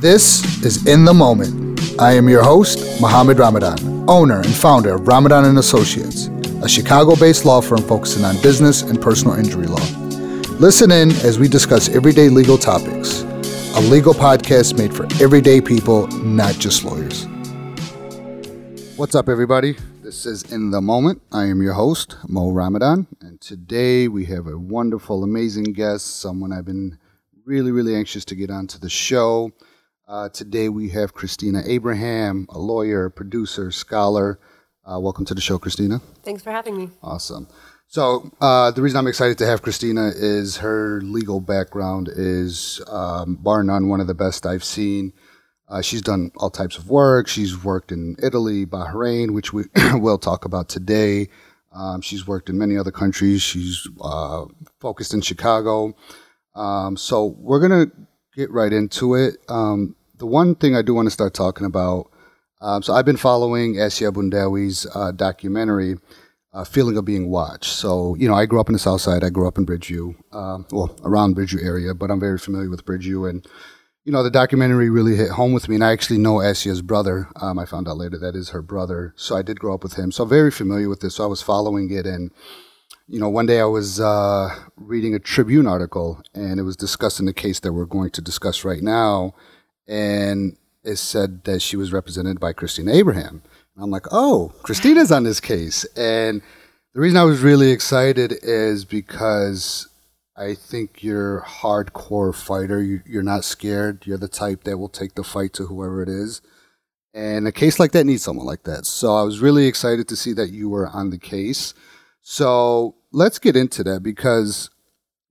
This is In the Moment. I am your host, Mohammed Ramadan, owner and founder of Ramadan and Associates, a Chicago-based law firm focusing on business and personal injury law. Listen in as we discuss everyday legal topics. A legal podcast made for everyday people, not just lawyers. What's up, everybody? This is In the Moment. I am your host, Mo Ramadan, and today we have a wonderful, amazing guest, someone I've been really, really anxious to get onto the show. Uh, today we have Christina Abraham, a lawyer, producer, scholar. Uh, welcome to the show, Christina. Thanks for having me. Awesome. So uh, the reason I'm excited to have Christina is her legal background is um, bar none one of the best I've seen. Uh, she's done all types of work. She's worked in Italy, Bahrain, which we will talk about today. Um, she's worked in many other countries. She's uh, focused in Chicago. Um, so we're gonna get right into it. Um, the one thing I do want to start talking about. Um, so I've been following Assia Boundaoui's uh, documentary, uh, "Feeling of Being Watched." So you know, I grew up in the South Side. I grew up in Bridgeview, uh, well, around Bridgeview area, but I'm very familiar with Bridgeview and you know, the documentary really hit home with me, and I actually know Assia's brother. Um, I found out later that is her brother, so I did grow up with him. So very familiar with this. So I was following it, and you know, one day I was uh, reading a Tribune article, and it was discussing the case that we're going to discuss right now, and it said that she was represented by Christina Abraham. And I'm like, oh, Christina's on this case, and the reason I was really excited is because I think you're a hardcore fighter. You, you're not scared. You're the type that will take the fight to whoever it is. And a case like that needs someone like that. So I was really excited to see that you were on the case. So let's get into that because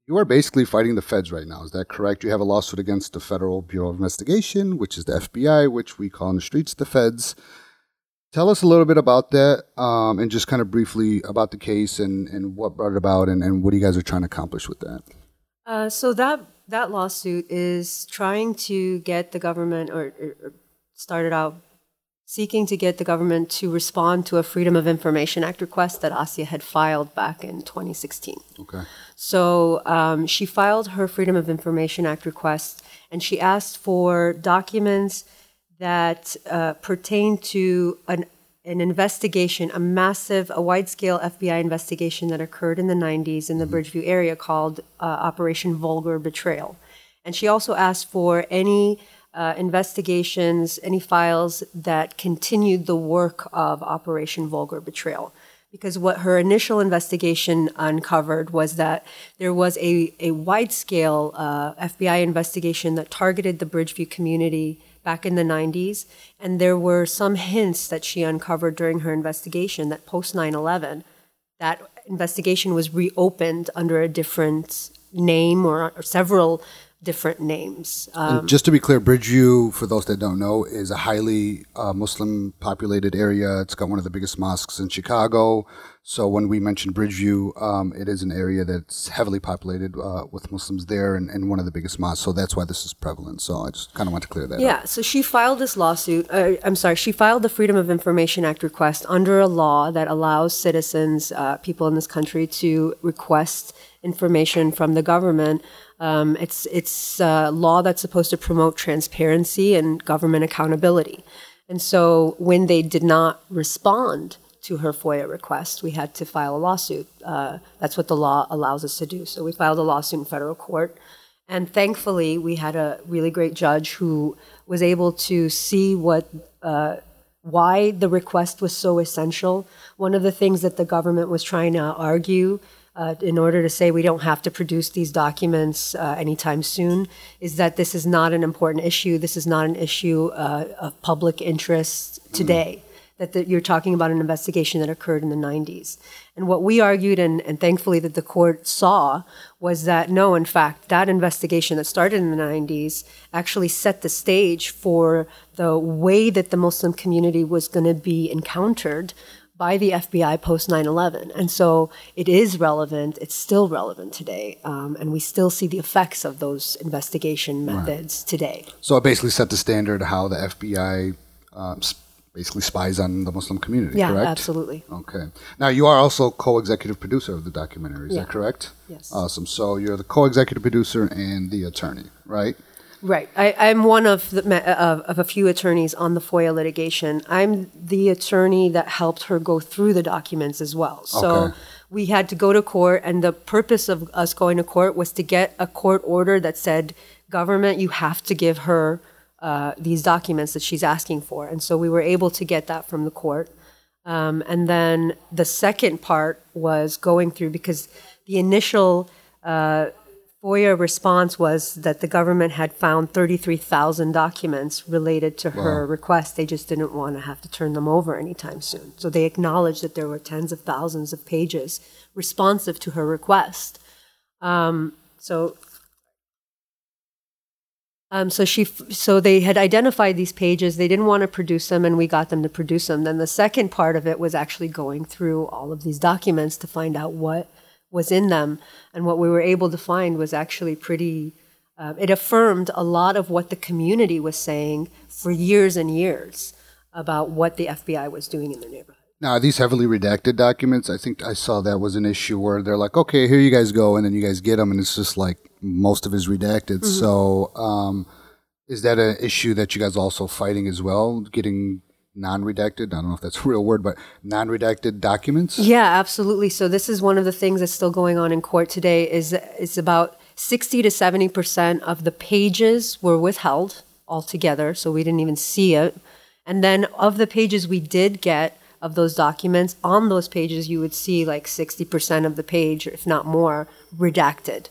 you are basically fighting the feds right now. Is that correct? You have a lawsuit against the Federal Bureau of Investigation, which is the FBI, which we call in the streets the feds. Tell us a little bit about that um, and just kind of briefly about the case and, and what brought it about and, and what you guys are trying to accomplish with that. Uh, so that that lawsuit is trying to get the government, or, or, started out seeking to get the government to respond to a Freedom of Information Act request that Assia had filed back in 2016. Okay. So um, she filed her Freedom of Information Act request, and she asked for documents that uh, pertain to an, an investigation, a massive, a wide scale FBI investigation that occurred in the 90s in the mm-hmm. Bridgeview area called uh, Operation Vulgar Betrayal. And she also asked for any uh, investigations, any files that continued the work of Operation Vulgar Betrayal. Because what her initial investigation uncovered was that there was a, a wide scale uh, FBI investigation that targeted the Bridgeview community back in the 90s. And there were some hints that she uncovered during her investigation that post 9 11, that investigation was reopened under a different name or, or several different names. Um, just to be clear, Bridgeview, for those that don't know, is a highly uh, Muslim populated area. It's got one of the biggest mosques in Chicago. So when we mention Bridgeview, um, it is an area that's heavily populated uh, with Muslims there and, and, one of the biggest mosques. So that's why this is prevalent. So I just kind of want to clear that yeah, up. so she filed this lawsuit. Uh, I'm sorry, she filed the Freedom of Information Act request under a law that allows citizens, uh, people in this country, to request information from the government. Um, it's it's a law that's supposed to promote transparency and government accountability. And so when they did not respond to her FOIA request, we had to file a lawsuit. Uh, that's what the law allows us to do. So we filed a lawsuit in federal court. And thankfully, we had a really great judge who was able to see what, uh, why the request was so essential. One of the things that the government was trying to argue uh, in order to say we don't have to produce these documents uh, anytime soon is that this is not an important issue. This is not an issue uh, of public interest today. Mm that the, you're talking about an investigation that occurred in the 90s. And what we argued, and, and thankfully that the court saw, was that no, in fact, that investigation that started in the 90s actually set the stage for the way that the Muslim community was going to be encountered by the FBI post 9 11. And so it is relevant, it's still relevant today, um, and we still see the effects of those investigation methods right. today. So it basically set the standard how the FBI um, basically spies on the Muslim community, yeah, correct? absolutely. Okay. Now, you are also co-executive producer of the documentary, is yeah. that correct? Yes. Awesome. So you're the co-executive producer and the attorney, right? Right. I, I'm one of the of, of a few attorneys on the FOIA litigation. I'm the attorney that helped her go through the documents as well. So Okay. we had to go to court, and the purpose of us going to court was to get a court order that said, "Government, you have to give her uh, these documents that she's asking for." And so we were able to get that from the court. Um, and then the second part was going through because the initial uh, FOIA response was that the government had found 33,000 documents related to her request. They just didn't want to have to turn them over anytime soon. So they acknowledged that there were tens of thousands of pages responsive to her request. Um, so um, so she, so they had identified these pages. They didn't want to produce them, and we got them to produce them. Then the second part of it was actually going through all of these documents to find out what was in them, and what we were able to find was actually pretty. Uh, it affirmed a lot of what the community was saying for years and years about what the FBI was doing in their neighborhood. Now, are these heavily redacted documents? I think I saw that was an issue where they're like, okay, here you guys go, and then you guys get them, and it's just like most of it is redacted. Mm-hmm. So, um, is that an issue that you guys also fighting as well, getting non-redacted? I don't know if that's a real word, but non-redacted documents. Yeah, absolutely. So this is one of the things that's still going on in court today. Is it's about sixty to seventy percent of the pages were withheld altogether, so we didn't even see it. And then of the pages we did get of those documents, on those pages you would see like sixty percent of the page, if not more, redacted.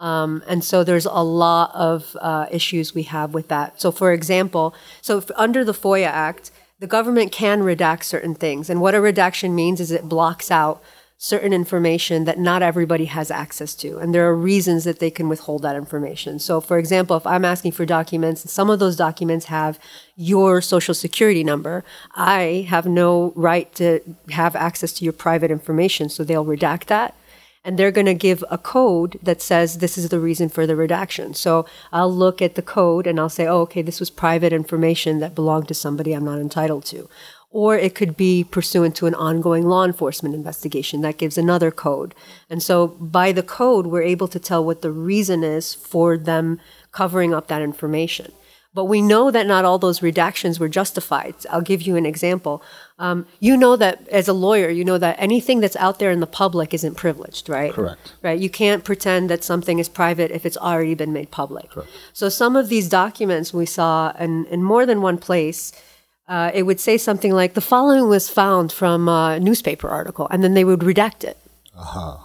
Um, and so there's a lot of uh, issues we have with that. So, for example, so under the FOIA Act, the government can redact certain things. And what a redaction means is it blocks out certain information that not everybody has access to. And there are reasons that they can withhold that information. So, for example, if I'm asking for documents, and some of those documents have your social security number, I have no right to have access to your private information. So they'll redact that and they're going to give a code that says this is the reason for the redaction. So I'll look at the code and I'll say, oh, okay, this was private information that belonged to somebody I'm not entitled to. Or it could be pursuant to an ongoing law enforcement investigation that gives another code. And so by the code, we're able to tell what the reason is for them covering up that information. But we know that not all those redactions were justified. I'll give you an example. Um, you know that as a lawyer, you know that anything that's out there in the public isn't privileged, right? Correct. Right. You can't pretend that something is private if it's already been made public. Correct. So some of these documents we saw in, in more than one place, uh, it would say something like, "The following was found from a newspaper article," and then they would redact it.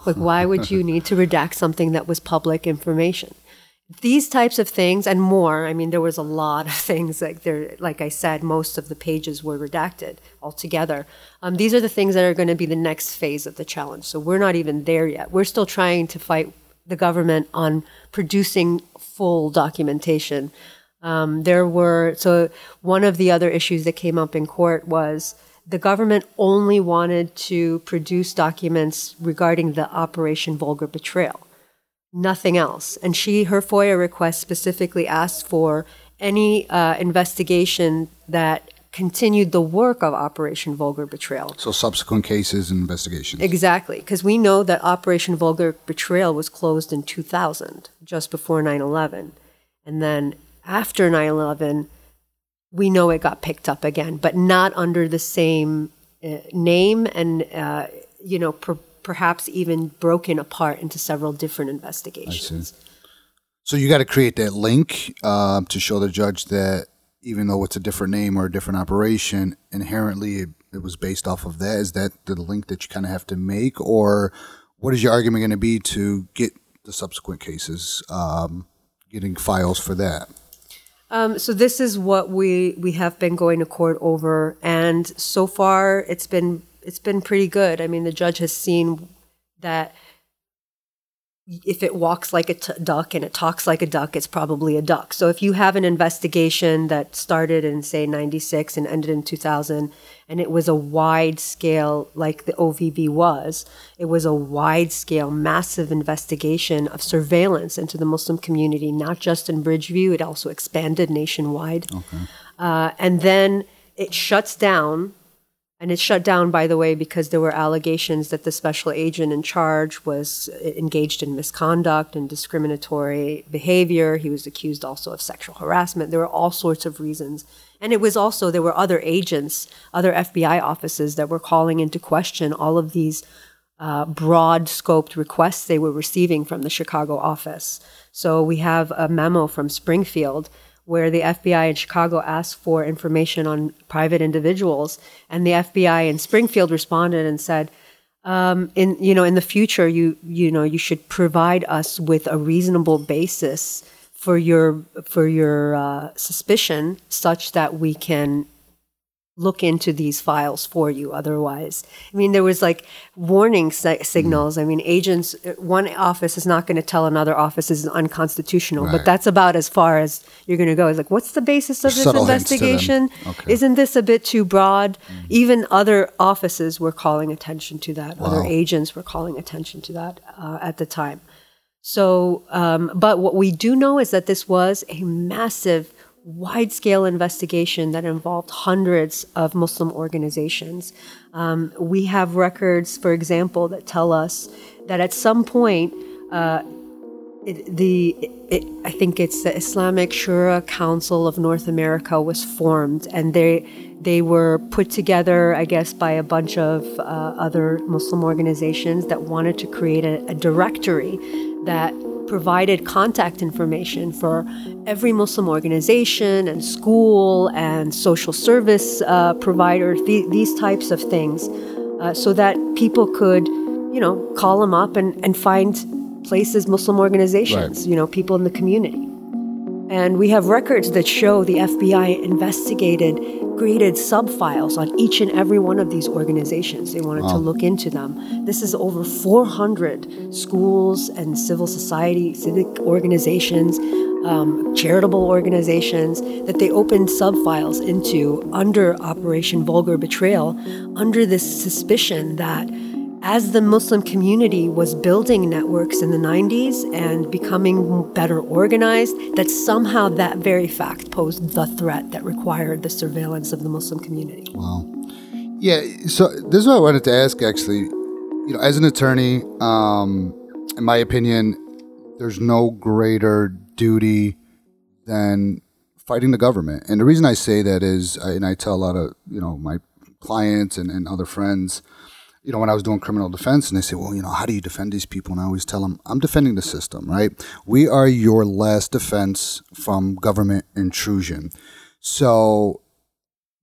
Like, why would you need to redact something that was public information? These types of things and more. I mean, there was a lot of things like there. Like I said, most of the pages were redacted altogether. Um, these are the things that are going to be the next phase of the challenge. So we're not even there yet. We're still trying to fight the government on producing full documentation. Um, there were so one of the other issues that came up in court was the government only wanted to produce documents regarding the Operation Vulgar Betrayal, nothing else. And she, her FOIA request specifically asked for any uh, investigation that continued the work of Operation Vulgar Betrayal. So subsequent cases and investigations. Exactly, because we know that Operation Vulgar Betrayal was closed in 2000, just before 9 11. And then after 9 11, we know it got picked up again, but not under the same uh, name and, uh, you know, perhaps even broken apart into several different investigations. So you got to create that link um, to show the judge that even though it's a different name or a different operation, inherently it, it was based off of that. Is that the link that you kind of have to make, or what is your argument going to be to get the subsequent cases, um, getting files for that? Um, so this is what we we have been going to court over, and so far it's been it's been pretty good. I mean, the judge has seen that if it walks like a t- duck and it talks like a duck, it's probably a duck. So if you have an investigation that started in say '96 and ended in 2000, and it was a wide scale like the OVB was, it was a wide scale, massive investigation of surveillance into the Muslim community, not just in Bridgeview. It also expanded nationwide, uh, and then it shuts down And it shut down, by the way, because there were allegations that the special agent in charge was engaged in misconduct and discriminatory behavior. He was accused also of sexual harassment. There were all sorts of reasons. And it was also, there were other agents, other FBI offices that were calling into question all of these uh, broad scoped requests they were receiving from the Chicago office. So we have a memo from Springfield where the FBI in Chicago asked for information on private individuals, and the FBI in Springfield responded and said, um, "In you know, in the future, you you know, you should provide us with a reasonable basis for your for your uh, suspicion, such that we can look into these files for you otherwise. I mean there was like warning signals. I mean agents one office is not going to tell another office is unconstitutional right. but that's about as far as you're going to go. It's like what's the basis of this investigation? Okay. isn't this a bit too broad? Mm-hmm. even other offices were calling attention to that. Wow. other agents were calling attention to that uh, at the time. So um, but what we do know is that this was a massive wide scale investigation that involved hundreds of Muslim organizations. Um, we have records, for example, that tell us that at some point, uh, it, the it, I think it's the Islamic Shura Council of North America was formed, and they they were put together, I guess, by a bunch of uh, other Muslim organizations that wanted to create a, a directory that provided contact information for every Muslim organization and school and social service uh, provider, th- these types of things, uh, so that people could, you know, call them up and, and find places, Muslim organizations, right. you know, people in the community. And we have records that show the FBI investigated, created sub files on each and every one of these organizations. They wanted wow. to look into them. This is over 400 schools and civil society, civic organizations, um, charitable organizations that they opened sub files into under Operation Vulgar Betrayal under this suspicion that as the Muslim community was building networks in the 90s and becoming better organized, that somehow that very fact posed the threat that required the surveillance of the Muslim community. Wow. Yeah, so this is what I wanted to ask actually. You know, as an attorney, um, in my opinion, there's no greater duty than fighting the government. And the reason I say that is, and I tell a lot of, you know, my clients and, and other friends, you know, when I was doing criminal defense, and they say, well, you know, how do you defend these people? And I always tell them, I'm defending the system, right? We are your last defense from government intrusion. So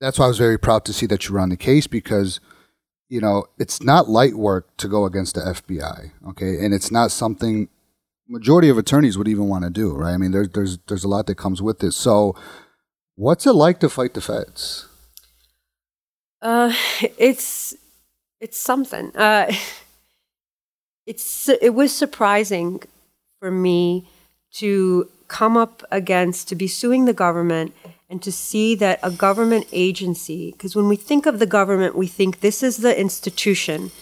that's why I was very proud to see that you were on the case because, you know, it's not light work to go against the FBI, okay? And it's not something majority of attorneys would even want to do, right? I mean, there's there's there's a lot that comes with this. So, what's it like to fight the feds? Uh, it's it's something. Uh, it's it was surprising for me to come up against to be suing the government and to see that a government agency because when we think of the government we think this is the institution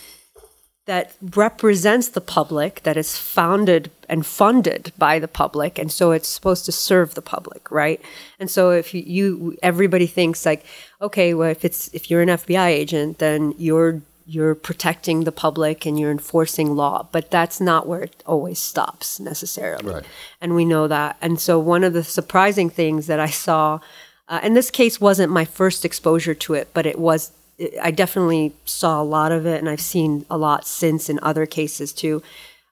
that represents the public that is founded and funded by the public and so it's supposed to serve the public right and so if you, you everybody thinks like okay well if it's if you're an FBI agent then you're you're protecting the public and you're enforcing law, but that's not where it always stops necessarily. Right. And we know that. And so, one of the surprising things that I saw, uh, and this case wasn't my first exposure to it, but it was, I definitely saw a lot of it, and I've seen a lot since in other cases too.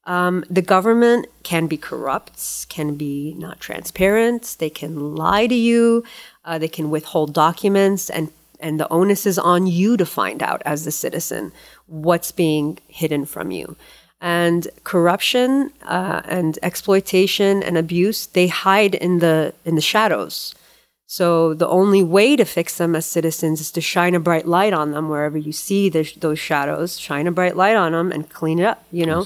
Um, the government can be corrupt, can be not transparent, they can lie to you, uh, they can withhold documents and and the onus is on you to find out as the citizen what's being hidden from you. And corruption uh, and exploitation and abuse they hide in the in the shadows. So the only way to fix them as citizens is to shine a bright light on them wherever you see the, those shadows. Shine a bright light on them and clean it up you know?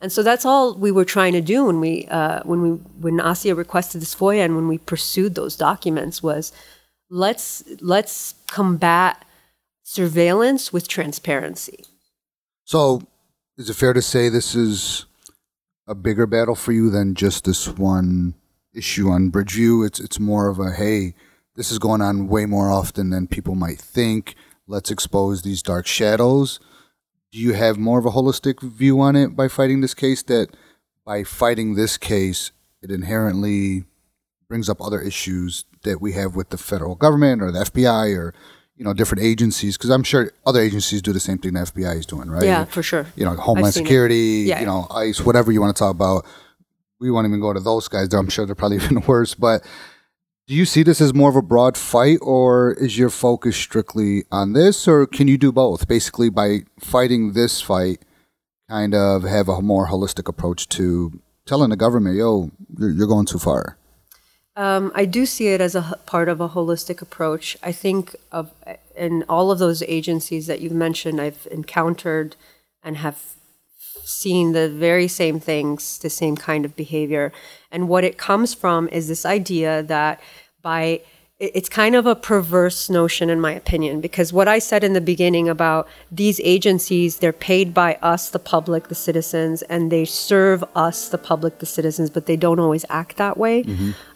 And so that's all we were trying to do when we uh, when we when Assia requested this foia and when we pursued those documents was let's let's combat surveillance with transparency. So, is it fair to say this is a bigger battle for you than just this one issue on Bridgeview? It's it's more of a hey, this is going on way more often than people might think. let's expose these dark shadows. Do you have more of a holistic view on it by fighting this case? That by fighting this case, it inherently brings up other issues that we have with the federal government or the FBI or you know different agencies because I'm sure other agencies do the same thing the FBI is doing, right? Yeah, for sure. You know, Homeland. Security, Yeah. you know, ICE, whatever you want to talk about. We won't even go to those guys. I'm sure they're probably even worse. But do you see this as more of a broad fight, or is your focus strictly on this, or can you do both? Basically, by fighting this fight, kind of have a more holistic approach to telling the government, "Yo, you're, you're going too far." Um, I do see it as a part of a holistic approach. I think of in all of those agencies that you've mentioned, I've encountered and have seen the very same things, the same kind of behavior. And what it comes from is this idea that by it's kind of a perverse notion in my opinion because what i said in the beginning about these agencies they're paid by us the public the citizens and they serve us the public the citizens but they don't always act that way.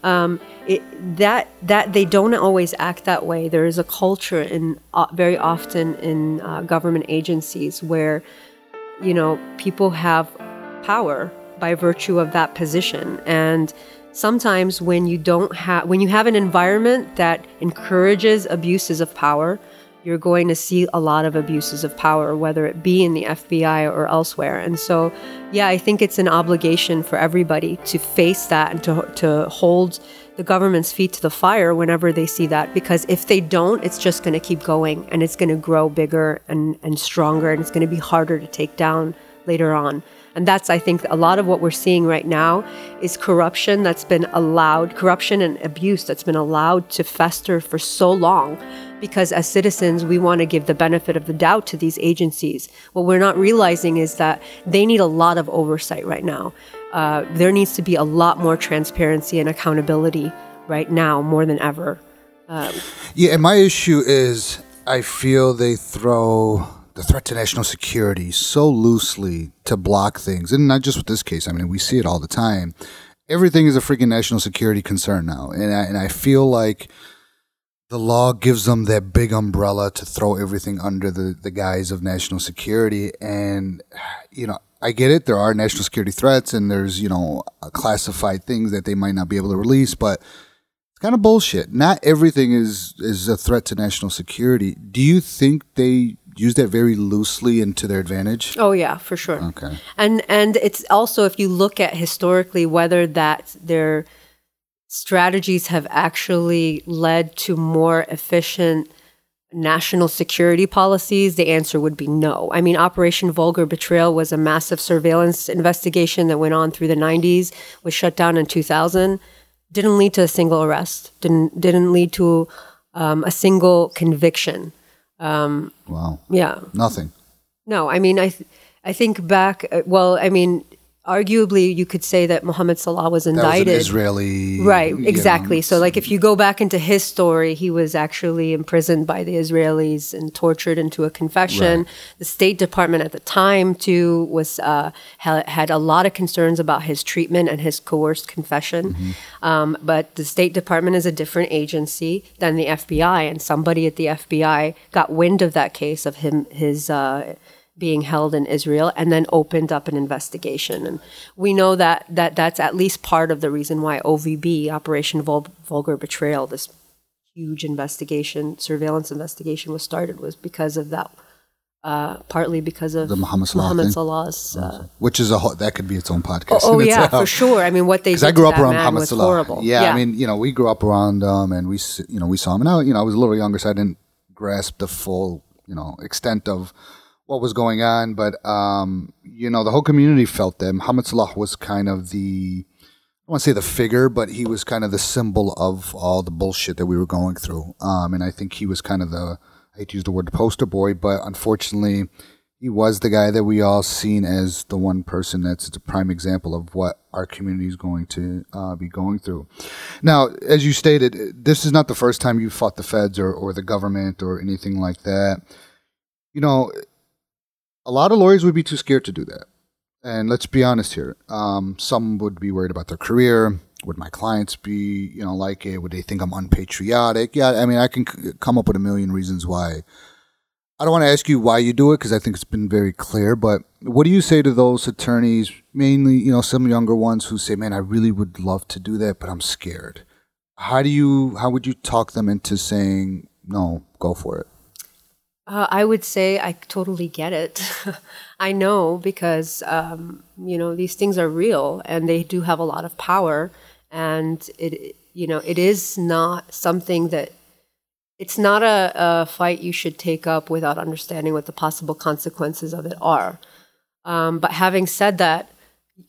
Um, it, that that they don't always act that way. There is a culture in uh, very often in uh, government agencies where you know, people have power by virtue of that position. And sometimes when you don't have, when you have an environment that encourages abuses of power, you're going to see a lot of abuses of power, whether it be in the FBI or elsewhere. And so, yeah, I think it's an obligation for everybody to face that and to, to hold the government's feet to the fire whenever they see that. Because if they don't, it's just going to keep going and it's going to grow bigger and, and stronger and it's going to be harder to take down later on. And that's, I think, a lot of what we're seeing right now is corruption that's been allowed, corruption and abuse that's been allowed to fester for so long. Because as citizens, we want to give the benefit of the doubt to these agencies. What we're not realizing is that they need a lot of oversight right now. Uh, there needs to be a lot more transparency and accountability right now, more than ever. Yeah, and my issue is I feel they throw the threat to national security so loosely to block things, and not just with this case. I mean, we see it all the time. Everything is a freaking national security concern now, and I, and I feel like the law gives them that big umbrella to throw everything under the, the guise of national security. And, you know, I get it. There are national security threats and there's, you know, classified things that they might not be able to release, but it's kind of bullshit. Not everything is, is a threat to national security. Do you think they use that very loosely and to their advantage? Oh yeah, for sure. Okay. And and it's also if you look at historically whether that their strategies have actually led to more efficient national security policies, the answer would be no. I mean, Operation Vulgar Betrayal was a massive surveillance investigation that went on through the 90s, was shut down in 2000, didn't lead to a single arrest, didn't didn't lead to um, a single conviction. Wow. Yeah. Nothing. No, I mean, I, th- I think back. uh, Well, I mean, arguably, you could say that Mohammed Salah was That was an indicted. Israeli. Right, you know, exactly. so, like, if you go back into his story, he was actually imprisoned by the Israelis and tortured into a confession. The State Department at the time, too, was uh, had, had a lot of concerns about his treatment and his coerced confession. Um, but the State Department is a different agency than the FBI, and somebody at the FBI got wind of that case of him his. Uh, being held in Israel and then opened up an investigation. And we know that, that that's at least part of the reason why OVB, Operation Vul- Vulgar Betrayal, this huge investigation, surveillance investigation was started was because of that, uh, partly because of The Muhammad Salah Muhammad? Salah's. Uh, Which is a whole, that could be its own podcast. oh in yeah, for sure. I mean, what they did I grew up around Muhammad was Salah. horrible. Yeah, I mean, you know, we grew up around um, and we, you know, we saw him. And I, you know, I was a little younger, so I didn't grasp the full, you know, extent of what was going on. But um, you know, the whole community felt that Muhammad Salah was kind of the, I want to say the figure, but he was kind of the symbol of all the bullshit that we were going through. Um, and I think he was kind of the, I hate to use the word poster boy, but unfortunately, he was the guy that we all seen as the one person that's a prime example of what our community is going to uh, be going through. Now, as you stated, this is not the first time you fought the feds or, or the government or anything like that. You know, a lot of lawyers would be too scared to do that. And let's be honest here. Um, some would be worried about their career. Would my clients be, you know, like it? Would they think I'm unpatriotic? Yeah, I mean, I can c- come up with a million reasons why I don't want to ask you why you do it because I think it's been very clear. But what do you say to those attorneys, mainly you know some younger ones who say, "Man, I really would love to do that, but I'm scared." How do you? How would you talk them into saying, "No, go for it"? Uh, I would say I totally get it. I know because um, you know these things are real and they do have a lot of power, and it you know it is not something that it's not a, a fight you should take up without understanding what the possible consequences of it are. Um, but having said that,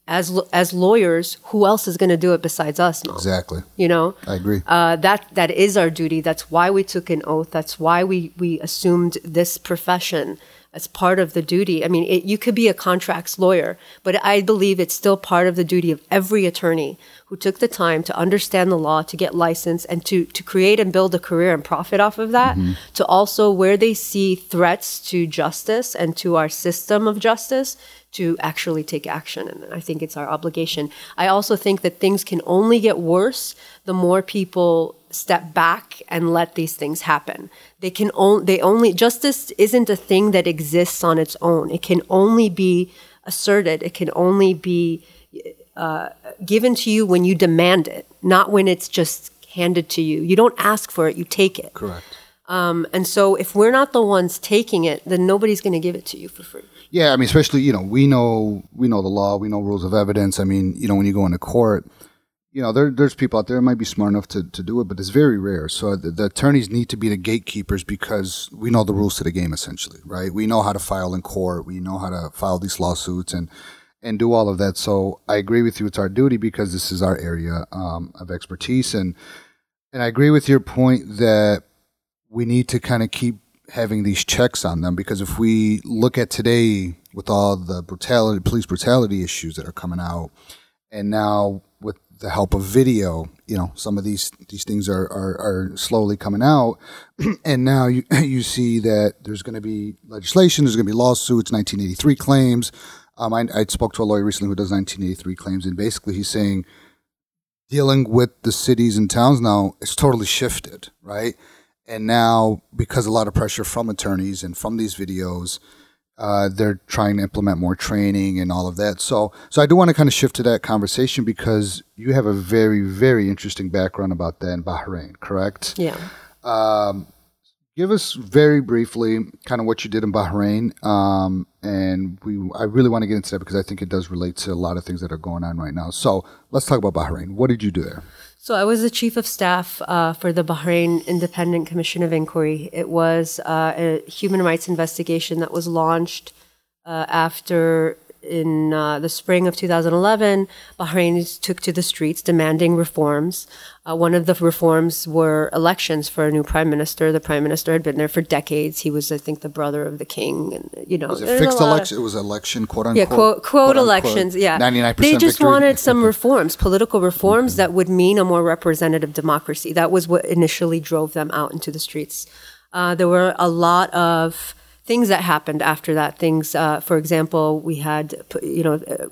as as lawyers, who else is going to do it besides us? Mo? Exactly. You know, I agree. Uh, that that is our duty. That's why we took an oath. That's why we we assumed this profession as part of the duty. I mean, it, you could be a contracts lawyer, but I believe it's still part of the duty of every attorney who took the time to understand the law, to get licensed, and to to create and build a career and profit off of that. Mm-hmm. To also where they see threats to justice and to our system of justice to actually take action. And I think it's our obligation. I also think that things can only get worse the more people step back and let these things happen. They can only, they only, justice isn't a thing that exists on its own. It can only be asserted. It can only be uh, given to you when you demand it, not when it's just handed to you. You don't ask for it, you take it. Correct. Um, and so if we're not the ones taking it, then nobody's going to give it to you for free. Yeah, I mean, especially you know, we know we know the law, we know rules of evidence. I mean, you know, when you go into court, you know, there there's people out there that might be smart enough to, to do it, but it's very rare. So the, the attorneys need to be the gatekeepers because we know the rules to the game, essentially, right? We know how to file in court, we know how to file these lawsuits and and do all of that. So I agree with you; it's our duty because this is our area um, of expertise, and and I agree with your point that we need to kind of keep having these checks on them because if we look at today with all the brutality, police brutality issues that are coming out, and now the help of video, you know, some of these these things are are, are slowly coming out, and now you you see that there's going to be legislation, there's going to be lawsuits, 1983 claims. Um, I, I spoke to a lawyer recently who does 1983 claims, and basically he's saying dealing with the cities and towns now is totally shifted, right? and now because a lot of pressure from attorneys and from these videos uh, they're trying to implement more training and all of that. So so i do want to kind of shift to that conversation because you have a very very interesting background about that in bahrain correct? Yeah. um, give us very briefly kind of what you did in bahrain um, and we i really want to get into that because i think it does relate to a lot of things that are going on right now. So let's talk about bahrain. What did you do there So I was the chief of staff uh, for the Bahrain Independent Commission of Inquiry. It was uh, a human rights investigation that was launched uh, after, in uh, the spring of 2011, Bahrainis took to the streets demanding reforms. Uh, one of the reforms were elections for a new prime minister. The prime minister had been there for decades. He was, I think, the brother of the king, and you know, was it a fixed lot of- election it was election quote unquote yeah, quote, quote unquote, elections. Yeah, 99% They just victory. wanted some reforms, political reforms that would mean a more representative democracy. That was what initially drove them out into the streets. Uh, there were a lot of things that happened after that. Things, uh, for example, we had you know. Uh,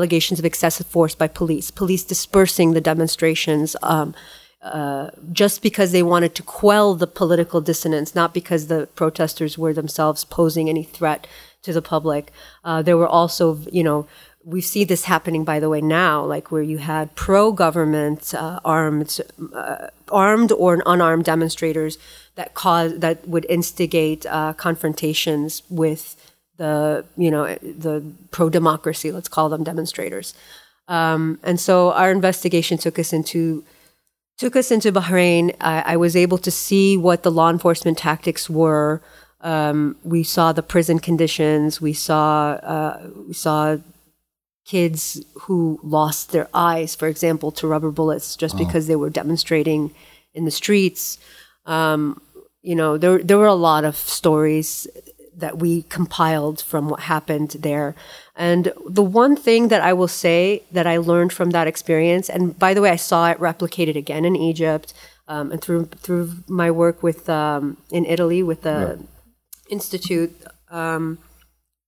Allegations of excessive force by police, police dispersing the demonstrations um, uh, just because they wanted to quell the political dissonance, not because the protesters were themselves posing any threat to the public. Uh, there were also, you know, we see this happening, by the way, now, like where you had pro-government uh, armed, uh, armed or unarmed demonstrators that cause that would instigate uh, confrontations with the, you know, the pro-democracy, let's call them demonstrators. Um, and so our investigation took us into took us into Bahrain. I, I was able to see what the law enforcement tactics were. Um, we saw the prison conditions. We saw uh, we saw kids who lost their eyes, for example, to rubber bullets just because they were demonstrating in the streets. Um, you know, there there were a lot of stories that we compiled from what happened there. And the one thing that I will say that I learned from that experience, and by the way, I saw it replicated again in Egypt, um, and through through my work with um, in Italy with the institute.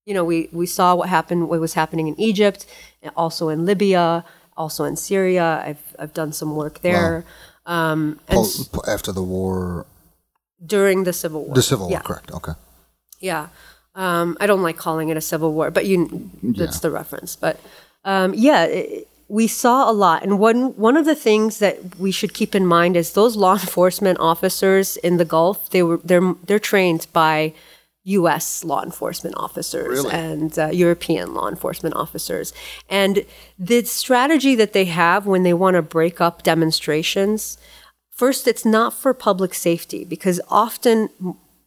You know, we, we saw what happened, what was happening in Egypt, also in Libya, also in Syria. I've I've done some work there. Um, and Po- s- po- after the war during the civil war. the civil war Yeah. correct okay Yeah. Um, I don't like calling it a civil war, but you that's the reference. But um, yeah, it, we saw a lot, and one one of the things that we should keep in mind is those law enforcement officers in the Gulf. They were they're they're trained by U.S. law enforcement officers Really? and uh, European law enforcement officers, and the strategy that they have when they want to break up demonstrations. First, it's not for public safety because often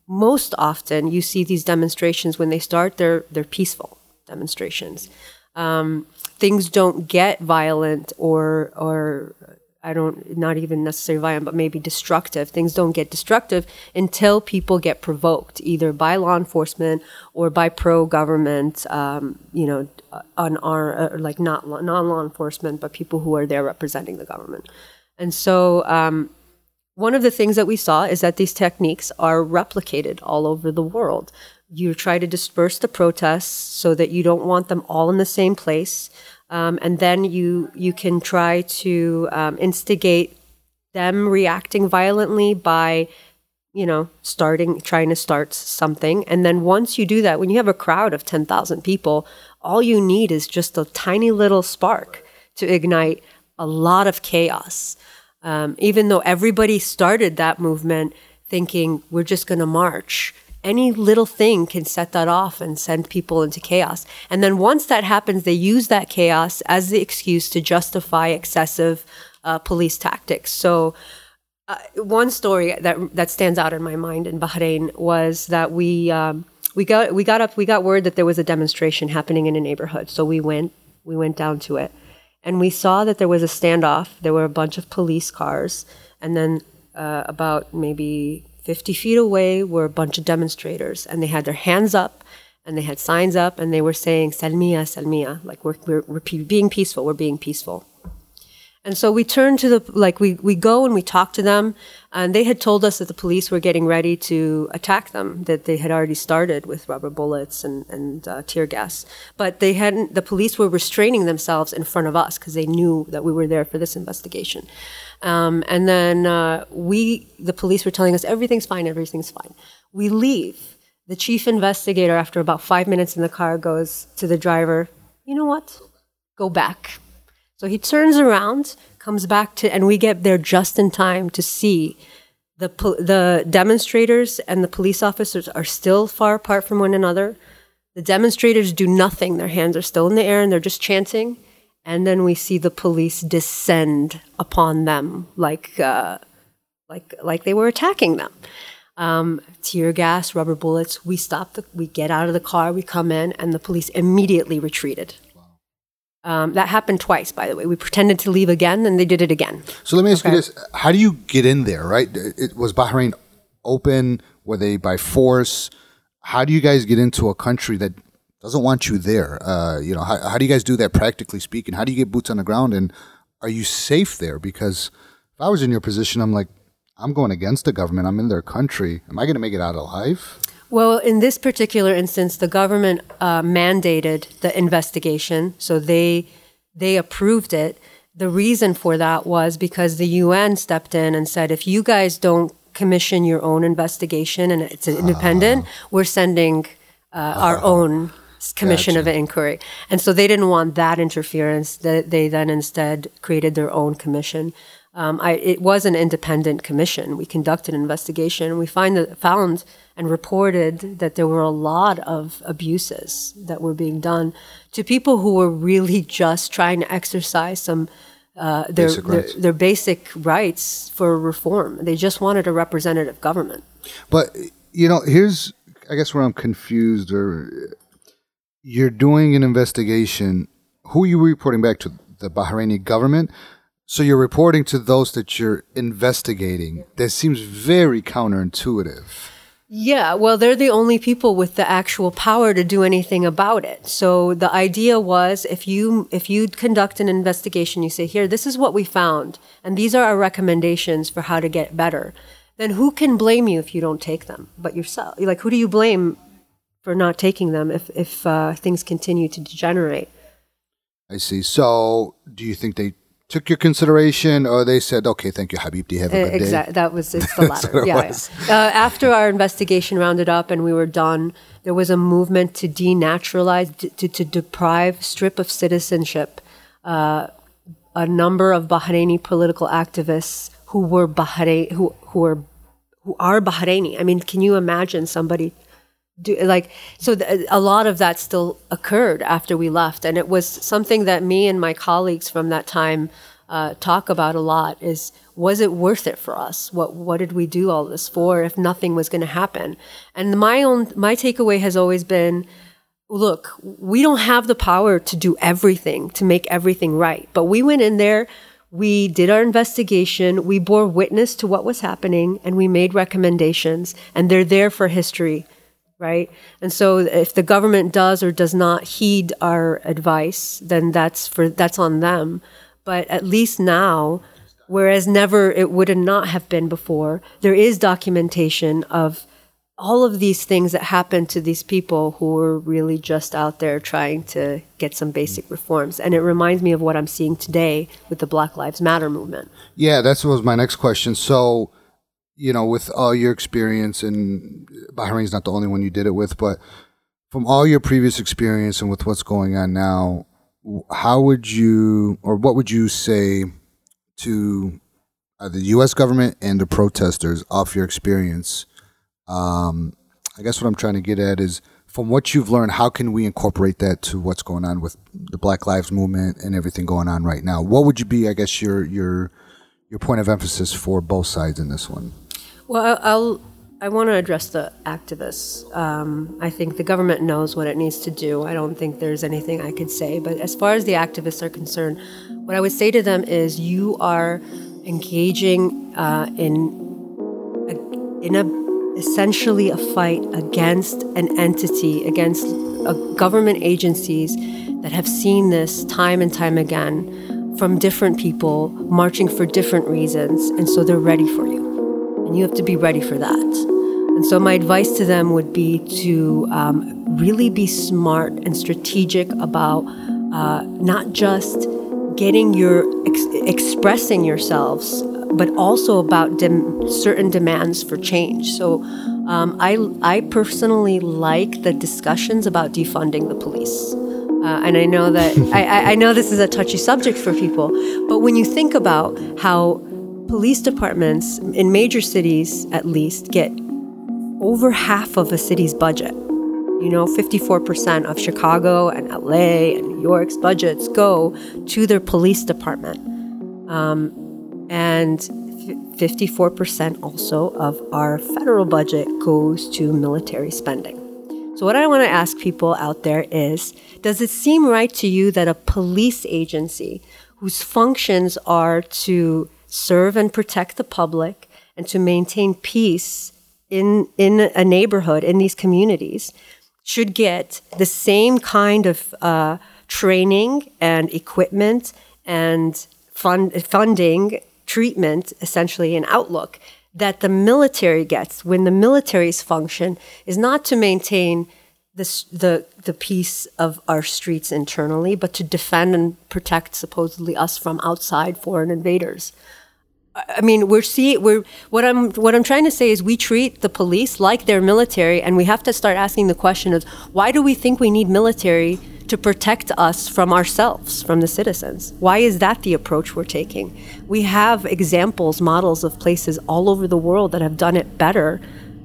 most often you see these demonstrations when they start they're they're peaceful demonstrations um, things don't get violent or or I don't not even necessarily violent but maybe destructive. Things don't get destructive until people get provoked either by law enforcement or by pro government um, you know on our uh, like not non law enforcement but people who are there representing the government. And so um, one of the things that we saw is that these techniques are replicated all over the world. You try to disperse the protests so that you don't want them all in the same place, um, and then you you can try to um, instigate them reacting violently by you know starting trying to start something. And then once you do that when you have a crowd of 10,000 people all you need is just a tiny little spark to ignite a lot of chaos. Um, even though everybody started that movement thinking we're just going to march, any little thing can set that off and send people into chaos. And then once that happens, they use that chaos as the excuse to justify excessive uh, police tactics. So. Uh, one story that that stands out in my mind in Bahrain was that we um, we got we got up we got word that there was a demonstration happening in a neighborhood, so we went we went down to it, and we saw that there was a standoff. There were a bunch of police cars, and then uh, about maybe 50 feet away were a bunch of demonstrators, and they had their hands up and they had signs up, and they were saying "Salmiya, Salmiya," like we're, we're, we're being peaceful, we're being peaceful. And so we turned to the like we we go and we talk to them, and they had told us that the police were getting ready to attack them, that they had already started with rubber bullets and and uh, tear gas, but they hadn't. The police were restraining themselves in front of us because they knew that we were there for this investigation. Um, and then uh, we, the police, were telling us everything's fine, everything's fine. We leave. The chief investigator, after about five minutes in the car, goes to the driver. You know what? Go back. So he turns around, comes back to, and we get there just in time to see the the demonstrators and the police officers are still far apart from one another. The demonstrators do nothing; their hands are still in the air and they're just chanting. And then we see the police descend upon them like uh, like like they were attacking them. Um, tear gas, rubber bullets. We stop. The, we get out of the car. We come in, and the police immediately retreated. Um, that happened twice, by the way. We pretended to leave again, and they did it again. So let me ask Okay. you this: How do you get in there? Right? It, was Bahrain open? Were they by force? How do you guys get into a country that doesn't want you there? Uh, you know, how, how do you guys do that practically speaking? How do you get boots on the ground? And are you safe there? Because if I was in your position, I'm like, I'm going against the government. I'm in their country. Am I going to make it out alive? Well, in this particular instance, the government uh, mandated the investigation, so they they approved it. The reason for that was because the UN stepped in and said, if you guys don't commission your own investigation and it's independent, we're sending uh, our own commission of inquiry. And so they didn't want that interference. That they then instead created their own commission. Um, I, it was an independent commission. We conducted an investigation. We find that, found and reported that there were a lot of abuses that were being done to people who were really just trying to exercise some uh, their, Basic their their basic rights for reform. They just wanted a representative government. But you know, here's I guess where I'm confused. Or you're doing an investigation. Who are you reporting back to? The Bahraini government. So you're reporting to those that you're investigating. That seems very counterintuitive. Yeah, well, they're the only people with the actual power to do anything about it. So the idea was if you if you conduct an investigation, you say, "Here, this is what we found, and these are our recommendations for how to get better." Then who can blame you if you don't take them? But yourself. Like, who do you blame for not taking them if if uh, things continue to degenerate? I see. So do you think they took your consideration, or they said, "Okay, thank you, Habibti, have a good day." Exactly. That was it's the latter. yeah. yeah. Uh, after our investigation rounded up and we were done, there was a movement to denaturalize, to, to, to deprive, strip of citizenship uh, a number of Bahraini political activists who were Bahrain, who who were who are Bahraini. I mean, can you imagine somebody? Do, like so th- a lot of that still occurred after we left. And it was something that me and my colleagues from that time uh, talk about a lot is was it worth it for us? What what did we do all this for if nothing was going to happen? And my own my takeaway has always been look we don't have the power to do everything to make everything right. But we went in there we did our investigation we bore witness to what was happening and we made recommendations and they're there for history right? And so if the government does or does not heed our advice, then that's for that's on them. But at least now, whereas never it would not have been before, there is documentation of all of these things that happened to these people who were really just out there trying to get some basic reforms. And it reminds me of what I'm seeing today with the Black Lives Matter movement. Yeah, that was my next question. So, you know, with all your experience, and Bahrain's not the only one you did it with, but from all your previous experience and with what's going on now, how would you, or what would you say to uh, the U.S. government and the protesters off your experience? Um, I guess what I'm trying to get at is from what you've learned, how can we incorporate that to what's going on with the Black Lives Movement and everything going on right now? What would you be, I guess, your your your point of emphasis for both sides in this one? Well, I'll. I want to address the activists. Um, I think the government knows what it needs to do. I don't think there's anything I could say. But as far as the activists are concerned, what I would say to them is you are engaging uh, in a, in a essentially a fight against an entity, against uh, government agencies that have seen this time and time again from different people marching for different reasons, and so they're ready for you and you have to be ready for that. And so, my advice to them would be to um, really be smart and strategic about uh, not just getting your ex- expressing yourselves, but also about dem- certain demands for change. So, um, I I personally like the discussions about defunding the police. Uh, and I know that I, I know this is a touchy subject for people, but when you think about how police departments in major cities at least get over half of a city's budget. You know, 54% of Chicago and LA and New York's budgets go to their police department. Um, and 54% also of our federal budget goes to military spending. So, what I want to ask people out there is Does it seem right to you that a police agency whose functions are to serve and protect the public and to maintain peace in, in a neighborhood, in these communities, should get the same kind of uh, training and equipment and fund, funding, treatment, essentially, and outlook that the military gets when the military's function is not to maintain this, the the peace of our streets internally, but to defend and protect supposedly us from outside foreign invaders. I mean, we're see we're what I'm what I'm trying to say is we treat the police like they're military, and we have to start asking the question of why do we think we need military to protect us from ourselves, from the citizens? Why is that the approach we're taking? We have examples, models of places all over the world that have done it better,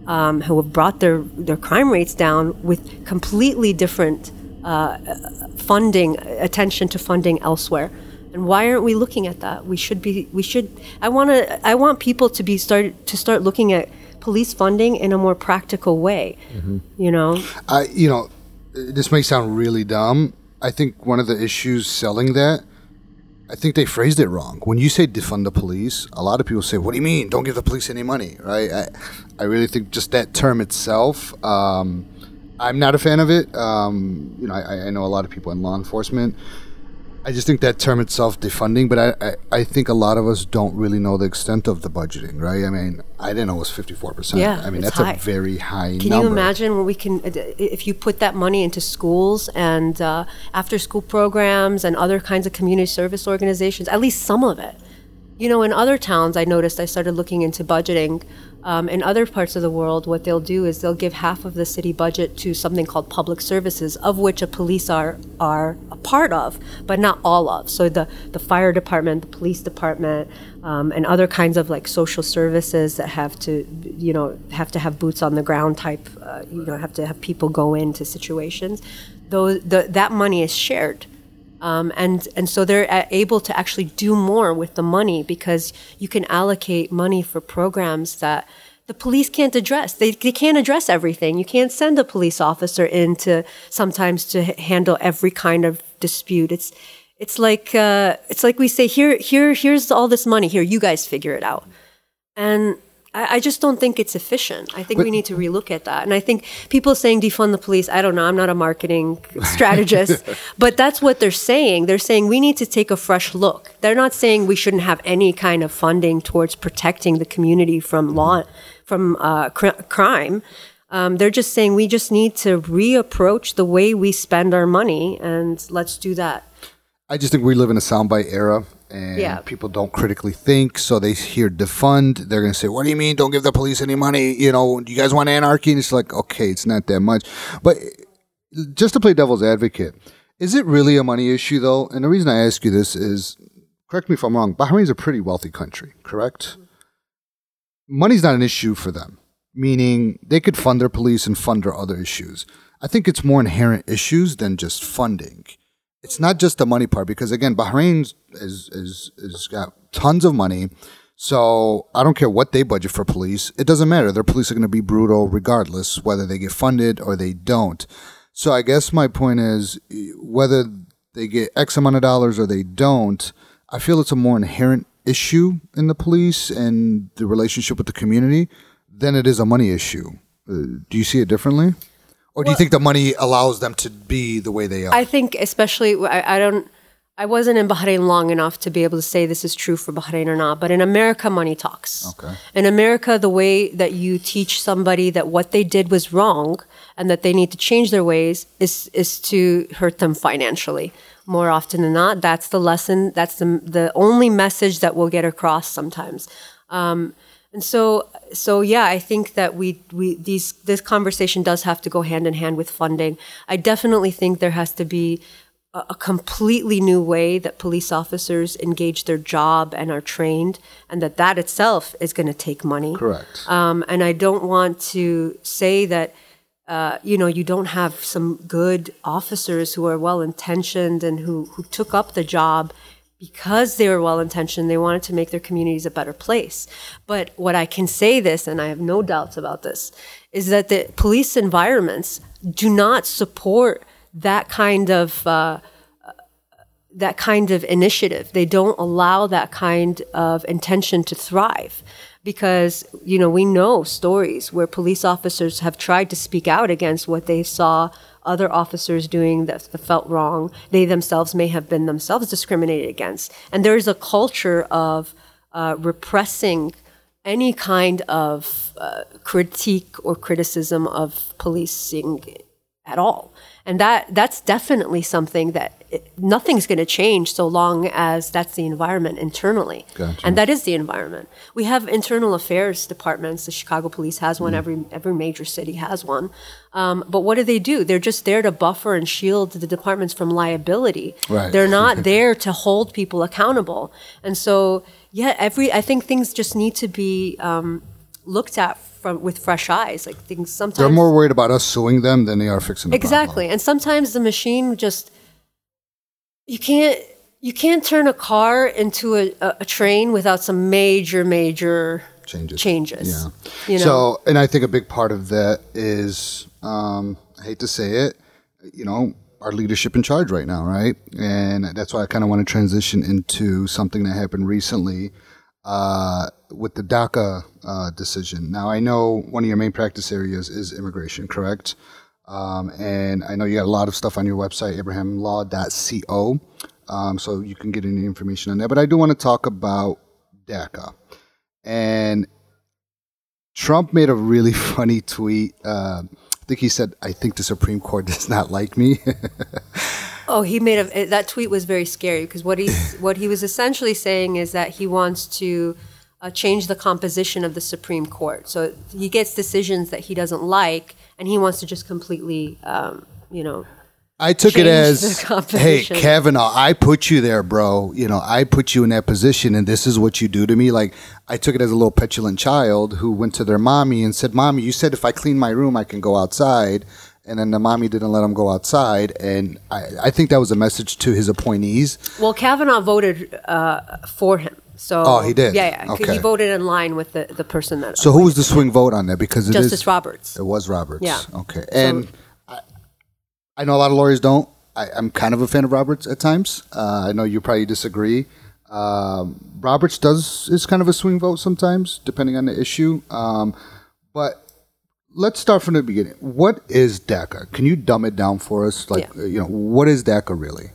um, who have brought their their crime rates down with completely different uh, funding, attention to funding elsewhere. And why aren't we looking at that? We should be. We should. I want to. I want people to be start to start looking at police funding in a more practical way. You know. I, you know, this may sound really dumb. I think one of the issues selling that, I think they phrased it wrong. When you say defund the police, a lot of people say, "What do you mean? Don't give the police any money?" Right? I, I really think just that term itself. Um, I'm not a fan of it. Um, you know, I, I know a lot of people in law enforcement. I just think that term itself defunding, but I, I, I think a lot of us don't really know the extent of the budgeting, right? I mean, I didn't know it was 54%. Yeah, I mean, that's high. a very high Can number. you imagine where we can, if you put that money into schools and uh, after school programs and other kinds of community service organizations, at least some of it? You know, in other towns, I noticed I started looking into budgeting. Um, in other parts of the world, what they'll do is they'll give half of the city budget to something called public services, of which a police are are a part of, but not all of. So the the fire department, the police department, um, and other kinds of like social services that have to, you know, have to have boots on the ground type, uh, you know, have to have people go into situations. Those the, that money is shared. Um, and and so they're able to actually do more with the money because you can allocate money for programs that the police can't address. They, they can't address everything. You can't send a police officer in to sometimes to handle every kind of dispute. It's it's like uh, it's like we say here here here's all this money here. You guys figure it out. And I, I just don't think it's efficient. I think we need to relook at that. And I think people saying defund the police, I don't know, I'm not a marketing strategist, but that's what they're saying. They're saying we need to take a fresh look. They're not saying we shouldn't have any kind of funding towards protecting the community from law, from uh, cr- crime. Um, they're just saying we just need to reapproach the way we spend our money, and let's do that. I just think we live in a soundbite era and Yeah. people don't critically think. So they hear defund. They're going to say, What do you mean? Don't give the police any money. You know, do you guys want anarchy? And it's like, okay, it's not that much. But just to play devil's advocate, is it really a money issue, though? And the reason I ask you this is correct me if I'm wrong, Bahrain's a pretty wealthy country, correct? Mm-hmm. Money's not an issue for them, meaning they could fund their police and fund their other issues. I think it's more inherent issues than just funding it's not just the money part because again, Bahrain is is is got tons of money. So I don't care what they budget for police. It doesn't matter. Their police are going to be brutal regardless whether they get funded or they don't. So I guess my point is whether they get X amount of dollars or they don't, I feel it's a more inherent issue in the police and the relationship with the community than it is a money issue. Uh, do you see it differently? Or do you think the money allows them to be the way they are? I think, especially, I, I don't. I wasn't in Bahrain long enough to be able to say this is true for Bahrain or not, but in America, money talks. Okay. In America, the way that you teach somebody that what they did was wrong and that they need to change their ways is is to hurt them financially. More often than not, that's the lesson. That's the the only message that will get across sometimes. Um, and so, so yeah, I think that we we these this conversation does have to go hand in hand with funding. I definitely think there has to be a, a completely new way that police officers engage their job and are trained, and that that itself is going to take money. Correct. Um, and I don't want to say that. Uh, you know, you don't have some good officers who are well intentioned and who, who took up the job because they were well intentioned, they wanted to make their communities a better place. But what I can say this, and I have no doubts about this, is that the police environments do not support that kind of uh, that kind of initiative. They don't allow that kind of intention to thrive because you know we know stories where police officers have tried to speak out against what they saw other officers doing that felt wrong. They themselves may have been themselves discriminated against, and there is a culture of uh, repressing any kind of uh, critique or criticism of policing at all. And that that's definitely something that it, nothing's going to change so long as that's the environment internally. Gotcha. And that is the environment. We have internal affairs departments. The Chicago Police has one. Every every major city has one. Um, but what do they do? They're just there to buffer and shield the departments from liability. Right. They're not there to hold people accountable. And so, yeah, every I think things just need to be um, looked at from with fresh eyes. Like things sometimes They're more worried about us suing them than they are fixing the exactly and sometimes the machine just you can't you can't turn a car into a, a, a train without some major major Changes. changes Yeah. you know So, and I think a big part of that is, um, I hate to say it, you know, our leadership in charge right now, right? And that's why I kind of want to transition into something that happened recently uh, with the DACA uh, decision. Now, I know one of your main practice areas is immigration, correct? Um, and I know you got a lot of stuff on your website, abrahamlaw.co. um, so you can get any information on that. But I do want to talk about DACA. And Trump made a really funny tweet. Uh, I think he said, I think the Supreme Court does not like me. Oh, he made a that tweet was very scary because what he what he was essentially saying is that he wants to uh, change the composition of the Supreme Court. So he gets decisions that he doesn't like, and he wants to just completely, um, you know. I took it as, hey. Kavanaugh, I put you there, bro. You know, I put you in that position, and this is what you do to me. Like, I took it as a little petulant child who went to their mommy and said, Mommy, you said if I clean my room, I can go outside. And then the mommy didn't let him go outside. And I, I think that was a message to his appointees. Well, Kavanaugh voted uh, for him. So Oh, he did? Yeah, yeah. Okay. He voted in line with the, the person that. So, who was the swing vote on that? Because it is- Justice Roberts. It was Roberts. Yeah. Okay. And I, I know a lot of lawyers don't. I, I'm kind of a fan of Roberts at times. Uh, I know you probably disagree. Um, Roberts does is kind of a swing vote sometimes, depending on the issue. Um, but let's start from the beginning. What is DACA? Can you dumb it down for us? Like, Yeah. you know, what is DACA really?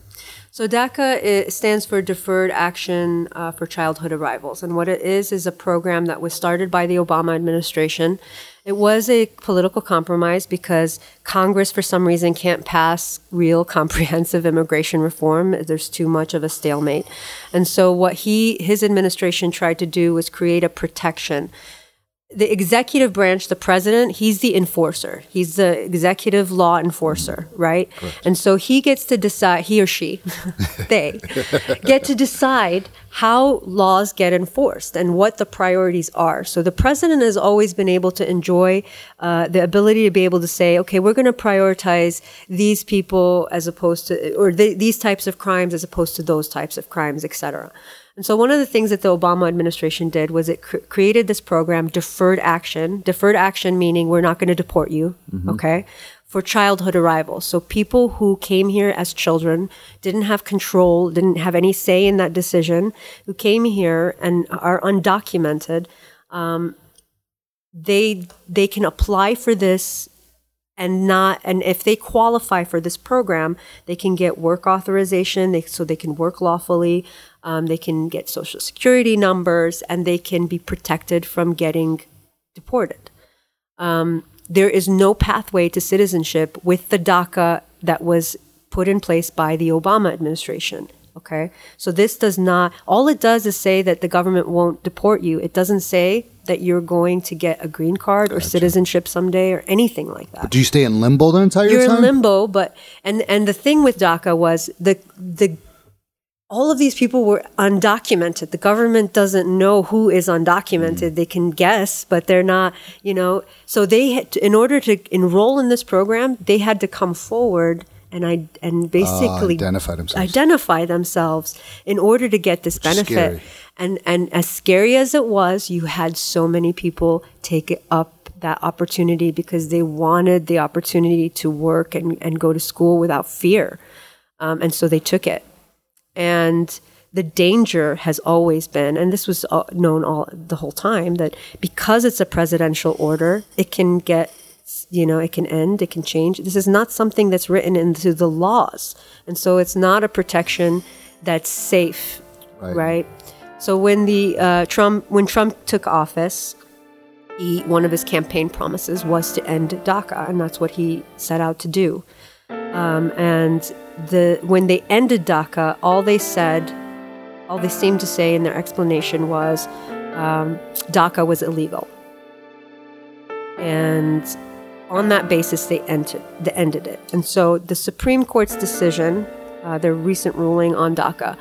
So DACA stands for Deferred Action uh, for Childhood Arrivals, and what it is is a program that was started by the Obama administration. It was a political compromise because Congress, for some reason, can't pass real comprehensive immigration reform. There's too much of a stalemate, and so what he his administration tried to do was create a protection the executive branch, the president, he's the enforcer. He's the executive law enforcer, right? And so he gets to decide, he or she, they get to decide how laws get enforced and what the priorities are. So the president has always been able to enjoy uh, the ability to be able to say, okay, we're going to prioritize these people as opposed to, or th- these types of crimes as opposed to those types of crimes, et cetera. And so one of the things that the Obama administration did was it cr- created this program, deferred action. Deferred action meaning we're not going to deport you, okay, for childhood arrivals. So people who came here as children, didn't have control, didn't have any say in that decision, who came here and are undocumented, um, they they can apply for this and not and if they qualify for this program they can get work authorization they, so they can work lawfully um, they can get social security numbers and they can be protected from getting deported. Um, there is no pathway to citizenship with the daca that was put in place by the obama administration okay? So this does not all it does is say that the government won't deport you. It doesn't say that you're going to get a green card or citizenship someday or anything like that. Do you stay in limbo the entire time? you're in limbo but and and the thing with daca was the the all of these people were undocumented the government doesn't know who is undocumented they can guess but they're not you know so they had to, in order to enroll in this program they had to come forward and I and basically identify themselves. identify themselves in order to get this benefit. And and as scary as it was, you had so many people take up that opportunity because they wanted the opportunity to work and, and go to school without fear. Um, and so they took it. And the danger has always been, and this was uh, known all the whole time, that because it's a presidential order, it can get, you know, it can end, it can change. This is not something that's written into the laws, and so it's not a protection that's safe, Right. right? So when the uh, Trump when Trump took office, he, one of his campaign promises was to end DACA, and that's what he set out to do. Um, and the when they ended DACA, all they said, all they seemed to say in their explanation was um, DACA was illegal. And on that basis, they ended, they ended it. And so the Supreme Court's decision, uh, their recent ruling on DACA,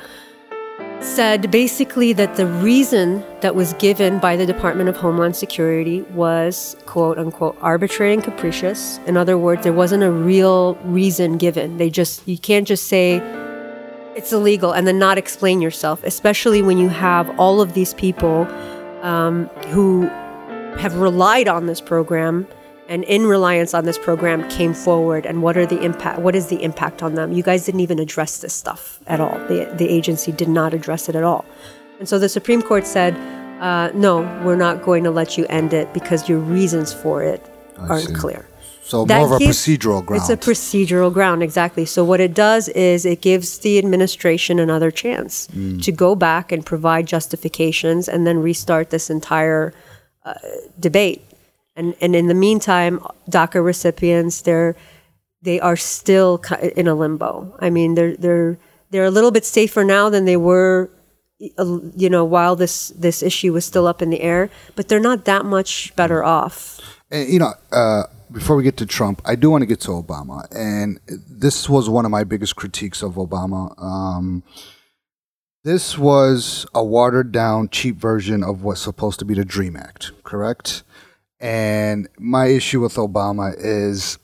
said basically that the reason that was given by the Department of Homeland Security was quote unquote arbitrary and capricious. In other words, there wasn't a real reason given. They just, you can't just say it's illegal and then not explain yourself, especially when you have all of these people um, who have relied on this program and in reliance on this program came forward and what are the impact what is the impact on them you guys didn't even address this stuff at all the, the agency did not address it at all and so the supreme court said uh, no we're not going to let you end it because your reasons for it aren't see. clear So that more of a gives- procedural ground. It's a procedural ground, exactly. So what it does is it gives the administration another chance Mm. to go back and provide justifications and then restart this entire uh, debate. And and in the meantime, DACA recipients they're they are still in a limbo. I mean, they're they're they're a little bit safer now than they were uh, you know while this this issue was still up in the air, but they're not that much better off. And, you know, uh, before we get to Trump, I do want to get to Obama, and this was one of my biggest critiques of Obama. Um, this was a watered down, cheap version of what's supposed to be the Dream Act, correct? And my issue with Obama is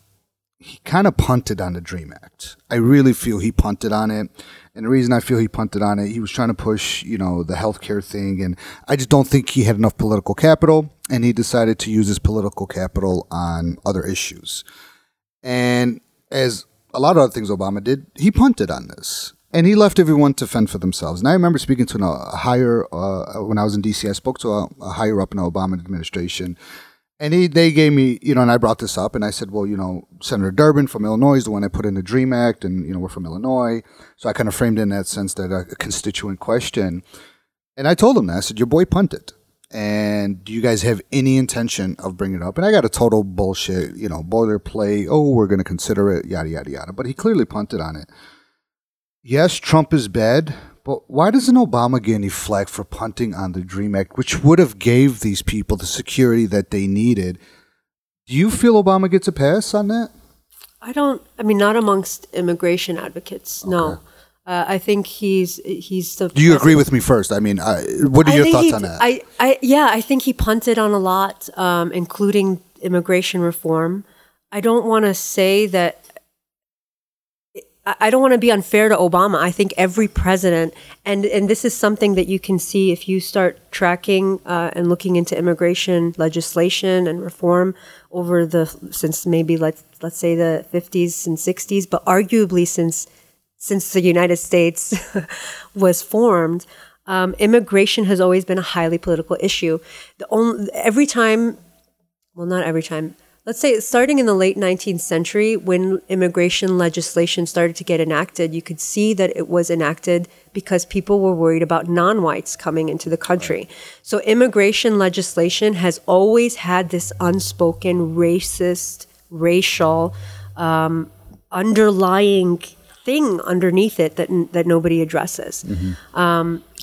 he kind of punted on the Dream Act. I really feel he punted on it. And the reason I feel he punted on it, he was trying to push, you know, the healthcare thing. And I just don't think he had enough political capital. And he decided to use his political capital on other issues. And as a lot of other things Obama did, he punted on this. And he left everyone to fend for themselves. And I remember speaking to a higher, uh, when I was in DC, I spoke to a, a higher up in the Obama administration. And he, they gave me, you know, and I brought this up and I said, well, you know, Senator Durbin from Illinois is the one that put in the DREAM Act and, you know, we're from Illinois. So I kind of framed in that sense that a, a constituent question. And I told him that. I said, your boy punted. And do you guys have any intention of bringing it up? And I got a total bullshit, you know, boilerplate. Oh, we're going to consider it, yada, yada, yada. But he clearly punted on it. Yes, Trump is bad, but why doesn't Obama get any flack for punting on the Dream Act, which would have gave these people the security that they needed? Do you feel Obama gets a pass on that? I don't. I mean, not amongst immigration advocates. No, uh, I think he's he's the. Do you agree with me first? I mean, I, what are I your thoughts he- on that? I, I, yeah, I think he punted on a lot, um, including immigration reform. I don't want to say that. I- don't want to be unfair to Obama. I think every president, and and this is something that you can see if you start tracking uh, and looking into immigration legislation and reform over the since maybe let's let's say the 50s and 60s, but arguably since since the United States was formed, um, immigration has always been a highly political issue. The only, every time, well, not every time. Let's say starting in the late 19th century, when immigration legislation started to get enacted, you could see that it was enacted because people were worried about non-whites coming into the country. So immigration legislation has always had this unspoken racist, racial, um, underlying thing underneath it that that nobody addresses.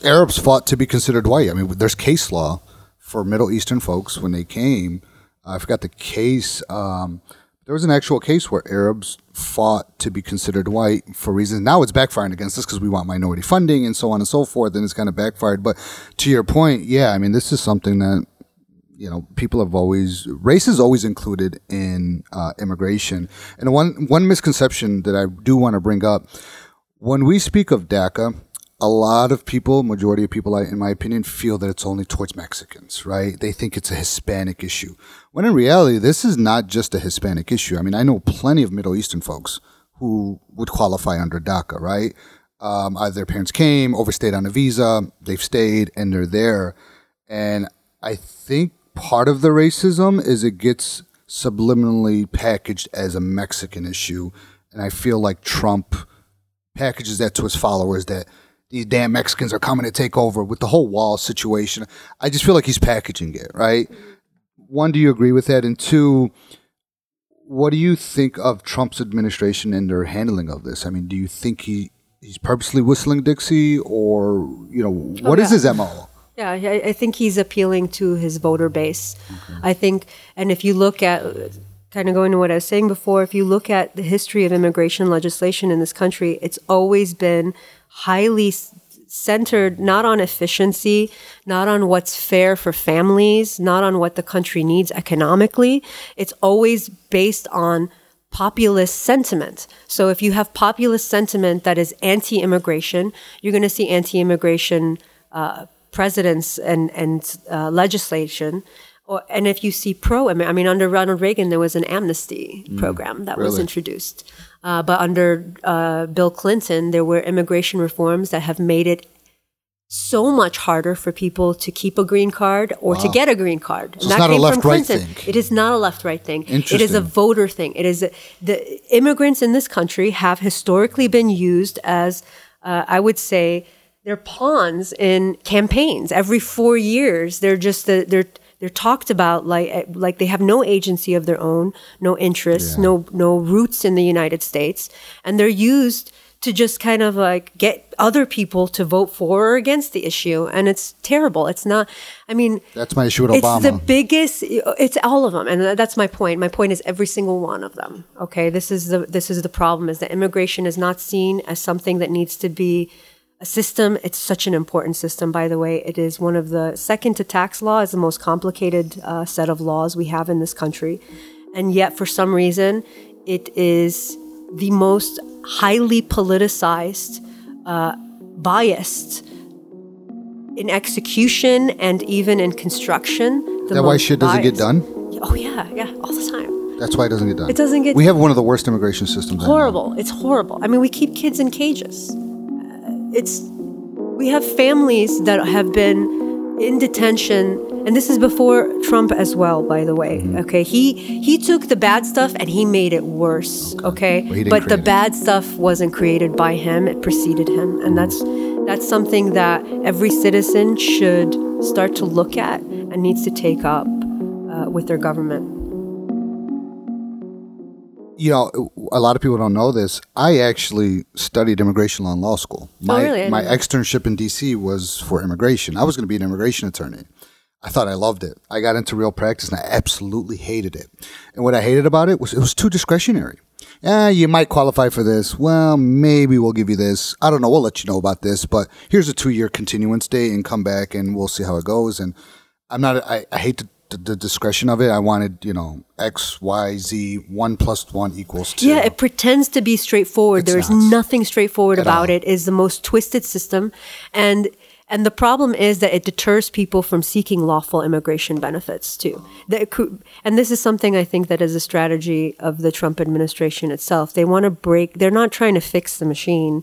Arabs fought to be considered white. I mean, there's case law for Middle Eastern folks when they came. I forgot the case. Um, there was an actual case where Arabs fought to be considered white for reasons. Now it's backfiring against us because we want minority funding and so on and so forth, and it's kind of backfired. But to your point, yeah, I mean, this is something that you know people have always race is always included in uh, immigration. And one one misconception that I do want to bring up when we speak of DACA, a lot of people, majority of people, in my opinion, feel that it's only towards Mexicans, right? They think it's a Hispanic issue. When in reality, this is not just a Hispanic issue. I mean, I know plenty of Middle Eastern folks who would qualify under DACA, right? Um, either their parents came, overstayed on a visa, they've stayed, and they're there. And I think part of the racism is it gets subliminally packaged as a Mexican issue. And I feel like Trump packages that to his followers that these damn Mexicans are coming to take over with the whole wall situation. I just feel like he's packaging it, right? One, do you agree with that? And two, what do you think of Trump's administration and their handling of this? I mean, do you think he he's purposely whistling Dixie, or you know, oh, what is yeah. his mo? Yeah, I, I think he's appealing to his voter base. I think, and if you look at, kind of going to what I was saying before, if you look at the history of immigration legislation in this country, it's always been highly centered not on efficiency, not on what's fair for families, not on what the country needs economically. It's always based on populist sentiment. So if you have populist sentiment that is anti-immigration, you're going to see anti-immigration uh, presidents and and uh, legislation. Or, and if you see pro, I mean, under Ronald Reagan, there was an amnesty program that was introduced. Uh, but under uh, Bill Clinton, there were immigration reforms that have made it so much harder for people to keep a green card or to get a green card. So it's not a left-right thing. It is not a left-right thing. It is a voter thing. It is a, the immigrants in this country have historically been used as, uh, I would say, they're pawns in campaigns. Every four years, they're just the, they're they're talked about like eh, like they have no agency of their own, no interests, no no roots in the United States, and they're used to just kind of like get other people to vote for or against the issue, and it's terrible. It's not. I mean, That's my issue with it's Obama. the biggest. It's all of them, and that's my point. My point is every single one of them. Okay, this is the this is the problem: is that immigration is not seen as something that needs to be a system. It's such an important system, by the way. It is one of the second to tax law is the most complicated uh, set of laws we have in this country, and yet for some reason, it is the most highly politicized, uh, biased in execution and even in construction. the that why shit doesn't get done? Oh yeah, yeah, all the time. That's why it doesn't get done. It doesn't get We have one of the worst immigration systems. Horrible. It's horrible. I mean, we keep kids in cages. It's we have families that have been in detention, and this is before Trump as well. By the way, Mm-hmm. okay, he he took the bad stuff and he made it worse. Okay, But he but the it. bad stuff wasn't created by him; it preceded him, and that's that's something that every citizen should start to look at and needs to take up uh, with their government. You know, a lot of people don't know this. I actually studied immigration law in law school. My, Oh, really? My externship in DC was for immigration. I was going to be an immigration attorney. I thought I loved it. I got into real practice and I absolutely hated it. And what I hated about it was it was too discretionary. Yeah, you might qualify for this. Well, maybe we'll give you this. I don't know. We'll let you know about this, but here's a two year continuance date and come back and we'll see how it goes. And I'm not, I, I hate the, the, the discretion of it. I wanted, you know, X, Y, Z, one plus one equals two. Yeah, it pretends to be straightforward. It's There's not. nothing straightforward about all. it. Is the most twisted system, and and the problem is that it deters people from seeking lawful immigration benefits too. That could- and this is something I think that is a strategy of the Trump administration itself. They want to break. They're not trying to fix the machine.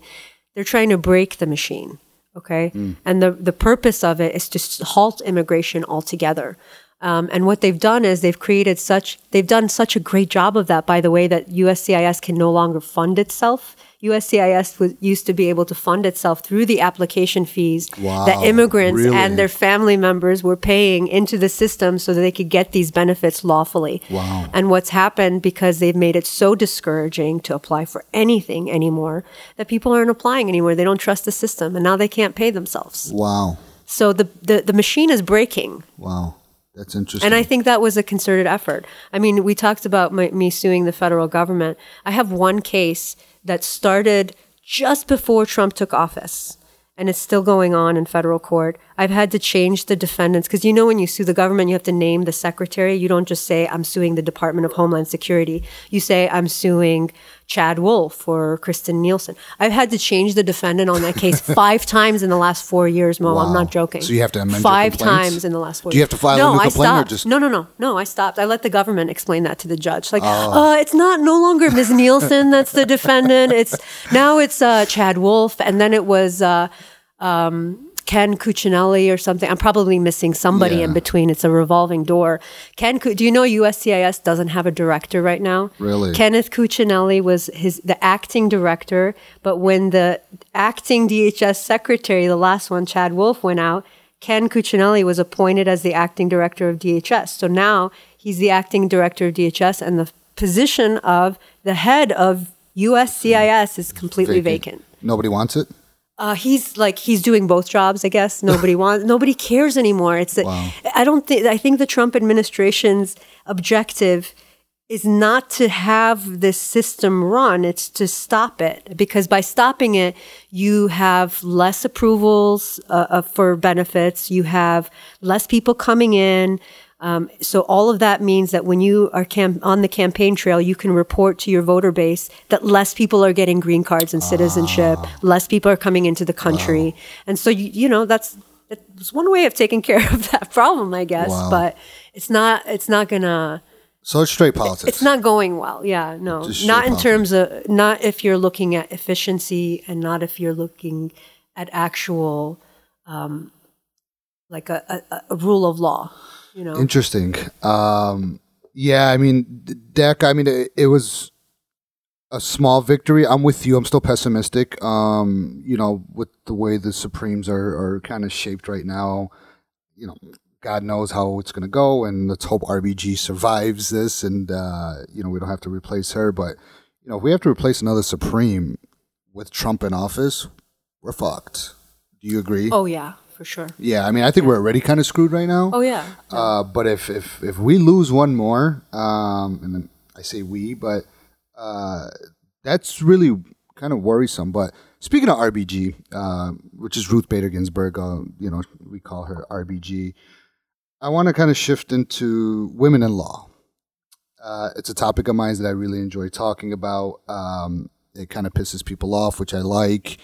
They're trying to break the machine. Okay, mm. and the the purpose of it is to halt immigration altogether. Um, and what they've done is they've created such they've done such a great job of that. By the way, that USCIS can no longer fund itself. USCIS was, used to be able to fund itself through the application fees that immigrants really? and their family members were paying into the system so that they could get these benefits lawfully. Wow. And what's happened because they've made it so discouraging to apply for anything anymore that people aren't applying anymore. They don't trust the system, and now they can't pay themselves. Wow. So the the, the machine is breaking. Wow. That's interesting. And I think that was a concerted effort. I mean, we talked about my, me suing the federal government. I have one case that started just before Trump took office, and it's still going on in federal court. I've had to change the defendants because you know, when you sue the government, you have to name the secretary. You don't just say, I'm suing the Department of Homeland Security. You say, I'm suing Chad Wolf or Kirstjen Nielsen. I've had to change the defendant on that case five times in the last four years, Mo. I'm not joking. So you have to amend five times in the last four Do you have to file a no, new I complaint or stopped. just- No, no, no, no. I stopped. I let the government explain that to the judge. Like, Oh. uh, it's not no longer Ms. Nielsen that's the defendant. It's now it's uh, Chad Wolf, and then it was uh, um, Ken Cuccinelli or something. I'm probably missing somebody Yeah. in between. It's a revolving door. Ken, do you know USCIS doesn't have a director right now? Really? Kenneth Cuccinelli was his the acting director, but when the acting DHS secretary, the last one, Chad Wolf, went out, Ken Cuccinelli was appointed as the acting director of DHS. So now he's the acting director of DHS, and the position of the head of USCIS is completely vacant. Nobody wants it? Uh, he's like he's doing both jobs. I guess nobody wants, nobody cares anymore. It's that Wow. I don't think I think the Trump administration's objective is not to have this system run. It's to stop it because by stopping it, you have less approvals uh, uh, for benefits. You have less people coming in. Um, so all of that means that when you are cam- on the campaign trail, you can report to your voter base that less people are getting green cards and citizenship, less people are coming into the country, and so you, you know that's it's one way of taking care of that problem, I guess. Wow. But it's not it's not gonna So it's straight politics. it's not going well. Yeah, no, not in terms of not if you're looking at efficiency and not if you're looking at actual like a, a, a rule of law. You know, Interesting. Um, yeah, I mean, D- Dak. I mean, it, it was a small victory. I'm with you. I'm still pessimistic. Um, you know, with the way the Supremes are are kind of shaped right now, you know, God knows how it's going to go, and let's hope RBG survives this, and uh, you know, we don't have to replace her. But you know, if we have to replace another Supreme with Trump in office, we're fucked. Do you agree? oh yeah, for sure. Yeah, I mean, I think we're already kind of screwed right now. Oh yeah, Uh, but if, if if we lose one more, um, and then I say we, but uh, that's really kind of worrisome. But speaking of RBG, uh, which is Ruth Bader Ginsburg, uh, you know, we call her RBG. I want to kind of shift into women in law. Uh, it's a topic of mine that I really enjoy talking about. Um, it kind of pisses people off, which I like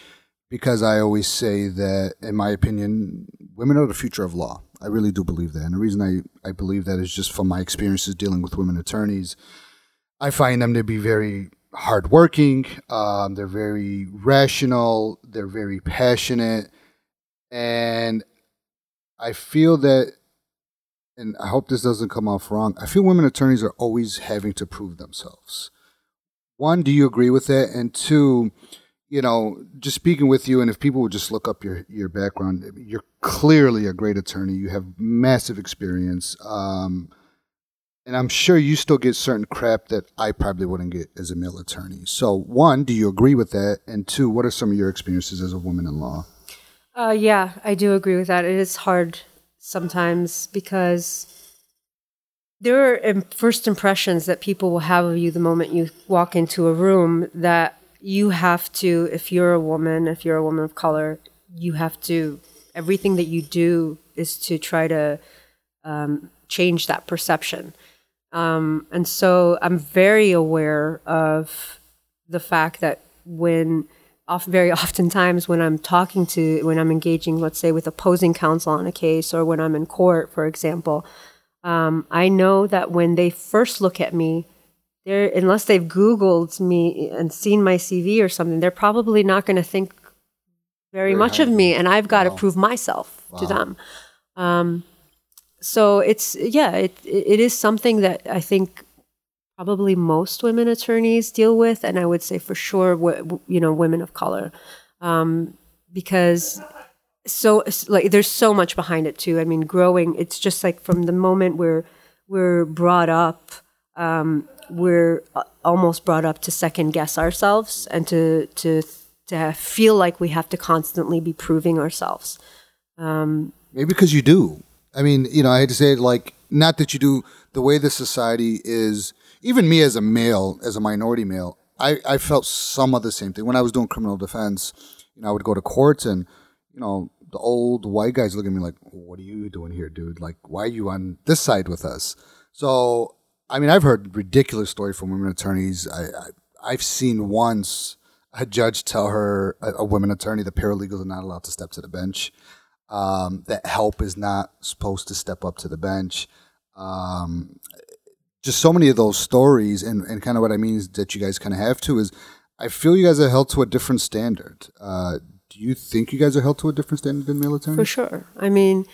because I always say that, in my opinion, women are the future of law. I really do believe that. And the reason I, I believe that is just from my experiences dealing with women attorneys. I find them to be very hardworking, um, they're very rational, they're very passionate. And I feel that, and I hope this doesn't come off wrong, I feel women attorneys are always having to prove themselves. One, do you agree with that? And two, you know, just speaking with you, and if people would just look up your your background, you're clearly a great attorney. You have massive experience, um, and I'm sure you still get certain crap that I probably wouldn't get as a male attorney. So, one, do you agree with that? And two, what are some of your experiences as a woman in law? Uh, yeah, I do agree with that. It is hard sometimes because there are first impressions that people will have of you the moment you walk into a room that you have to, if you're a woman, if you're a woman of color, you have to, everything that you do is to try to um, change that perception. Um, and so I'm very aware of the fact that when off very oftentimes when I'm talking to when I'm engaging, let's say with opposing counsel on a case or when I'm in court, for example, um, I know that when they first look at me, they're unless they've Googled me and seen my CV or something, they're probably not going to think very much of me, and I've got to prove myself to them. Um, so it's yeah, it it is something that I think probably most women attorneys deal with, and I would say for sure, w- you know, women of color, um, because so like there's so much behind it too. I mean, growing, it's just like from the moment we're we're brought up, um, we're uh, almost brought up to second guess ourselves and to to to feel like we have to constantly be proving ourselves. Maybe because you do. I mean, you know, I hate to say it, like, not that you do. The way the society is, even me as a male, as a minority male, I, I felt some of the same thing. When I was doing criminal defense, you know, I would go to courts and, you know, the old white guys look at me like, what are you doing here, dude? Like, why are you on this side with us? So, I mean, I've heard ridiculous stories from women attorneys. I, I, I've seen once a judge tell her, a, a women attorney, the paralegals are not allowed to step to the bench um, that help is not supposed to step up to the bench. Um, just so many of those stories, and, and kind of what I mean is that you guys kind of have to is I feel you guys are held to a different standard. Uh, do you think you guys are held to a different standard than male attorneys? For sure. I mean,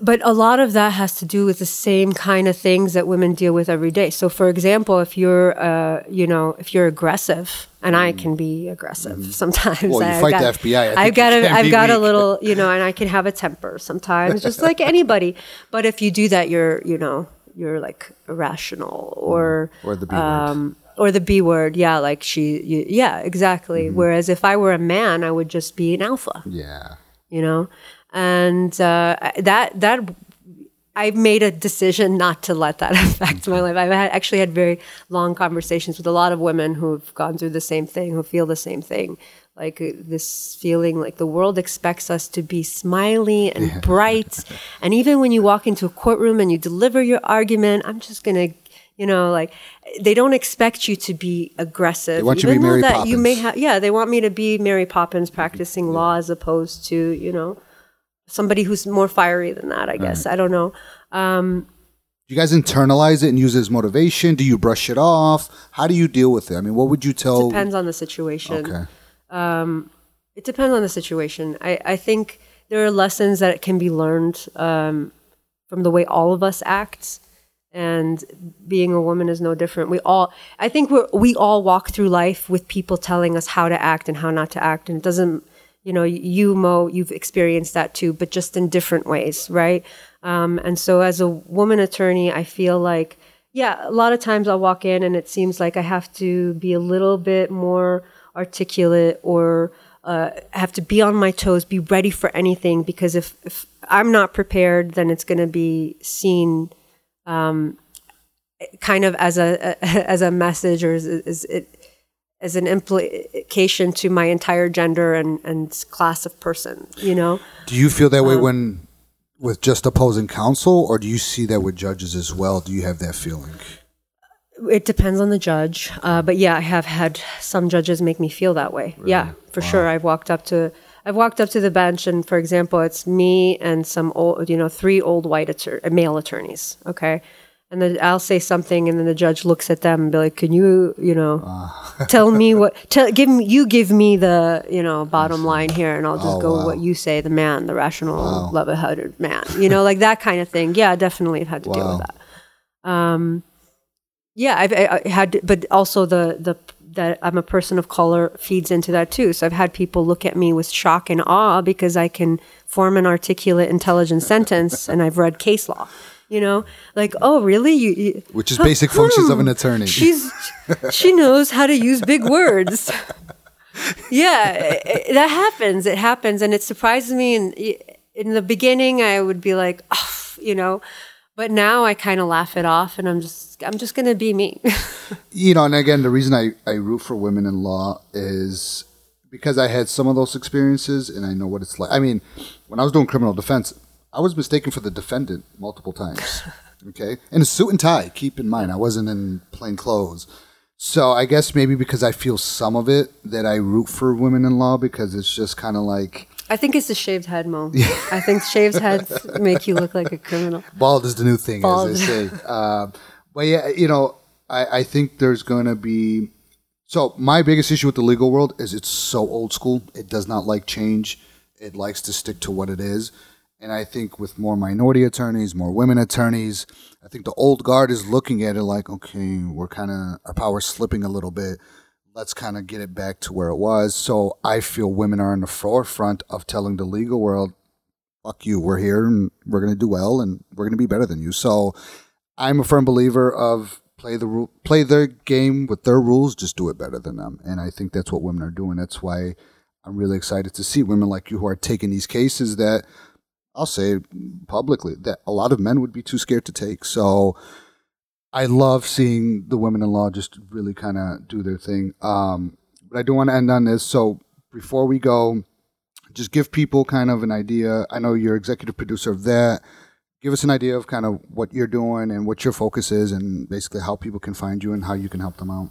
but a lot of that has to do with the same kind of things that women deal with every day. So, for example, if you're, uh, you know, if you're aggressive, and I can be aggressive sometimes. Mm-hmm. Well, you I've fight got, the FBI. I I've got a, I've got a little, you know, and I can have a temper sometimes, just like anybody. But if you do that, you're, you know, you're like irrational or Or the B word. um, or the B word. Yeah, like she, you, yeah, exactly. Mm-hmm. Whereas if I were a man, I would just be an alpha Yeah. you know and uh, that that I've made a decision not to let that affect my life. I've had, actually had very long conversations with a lot of women who've gone through the same thing, who feel the same thing, like uh, this feeling like the world expects us to be smiley and bright, and even when you walk into a courtroom and you deliver your argument, I'm just gonna. You know, like they don't expect you to be aggressive. They want you to be Mary that you may Poppins. have, yeah, they want me to be Mary Poppins practicing law as opposed to, you know, somebody who's more fiery than that, I guess. I don't know. Um, Do you guys internalize it and use it as motivation? Do you brush it off? How do you deal with it? I mean, what would you tell? depends on the situation. Okay. It depends on the situation. I, I think there are lessons that can be learned um, from the way all of us act. And being a woman is no different. We all, I think we we all walk through life with people telling us how to act and how not to act. And it doesn't, you know, you, Mo, you've experienced that too, but just in different ways, right? Um, and so as a woman attorney, I feel like, yeah, a lot of times I'll walk in and it seems like I have to be a little bit more articulate or uh, have to be on my toes, be ready for anything. Because if, if I'm not prepared, then it's going to be seen um, kind of as a, as a message or as, as it as an implication to my entire gender and, and class of person. You know. Do you feel that way um, when with just opposing counsel, or do you see that with judges as well? Do you have that feeling? It depends on the judge, uh, but yeah, I have had some judges make me feel that way. Really? Yeah, for wow. sure. I've walked up to I've walked up to the bench, and for example, it's me and some old, you know, three old white attor- male attorneys. Okay, and then I'll say something, and then the judge looks at them and be like, "Can you, you know, uh. tell me what? Tell give me you give me the you know bottom line here, and I'll just oh, go wow. what you say, the man, the rational, wow. level-headed man, you know, like that kind of thing. Yeah, definitely, I've had to wow. deal with that. Um, yeah, I've I, I had, to, but also the the that I'm a person of color feeds into that too. So I've had people look at me with shock and awe because I can form an articulate, intelligent sentence, and I've read case law. You know, like oh really? You, you which is basic functions of an attorney. She's she knows how to use big words. yeah, it, that happens. It happens, and it surprises me. And in the beginning, I would be like, oh, you know, but now I kind of laugh it off, and I'm just I'm just gonna be me. you know, and again, the reason I I root for women in law is because I had some of those experiences, and I know what it's like. I mean, when I was doing criminal defense, I was mistaken for the defendant multiple times. okay, in a suit and tie. Keep in mind, I wasn't in plain clothes. So I guess maybe because I feel some of it that I root for women in law because it's just kind of like I think it's the shaved head, Mo. I think shaved heads make you look like a criminal. Bald is the new thing, Bald. as they say. Uh, but yeah, you know, I, I think there's going to be. So my biggest issue with the legal world is it's so old school. It does not like change. It likes to stick to what it is. And I think with more minority attorneys, more women attorneys, I think the old guard is looking at it like, okay, we're kind of our power's slipping a little bit let's kind of get it back to where it was. So I feel women are in the forefront of telling the legal world, fuck you, we're here and we're going to do well and we're going to be better than you. So I'm a firm believer of play the play their game with their rules, just do it better than them. And I think that's what women are doing. That's why I'm really excited to see women like you who are taking these cases that I'll say publicly that a lot of men would be too scared to take. So I love seeing the women in law just really kind of do their thing. Um, but I do want to end on this. So before we go, just give people kind of an idea. I know you're executive producer of that. Give us an idea of kind of what you're doing and what your focus is, and basically how people can find you and how you can help them out.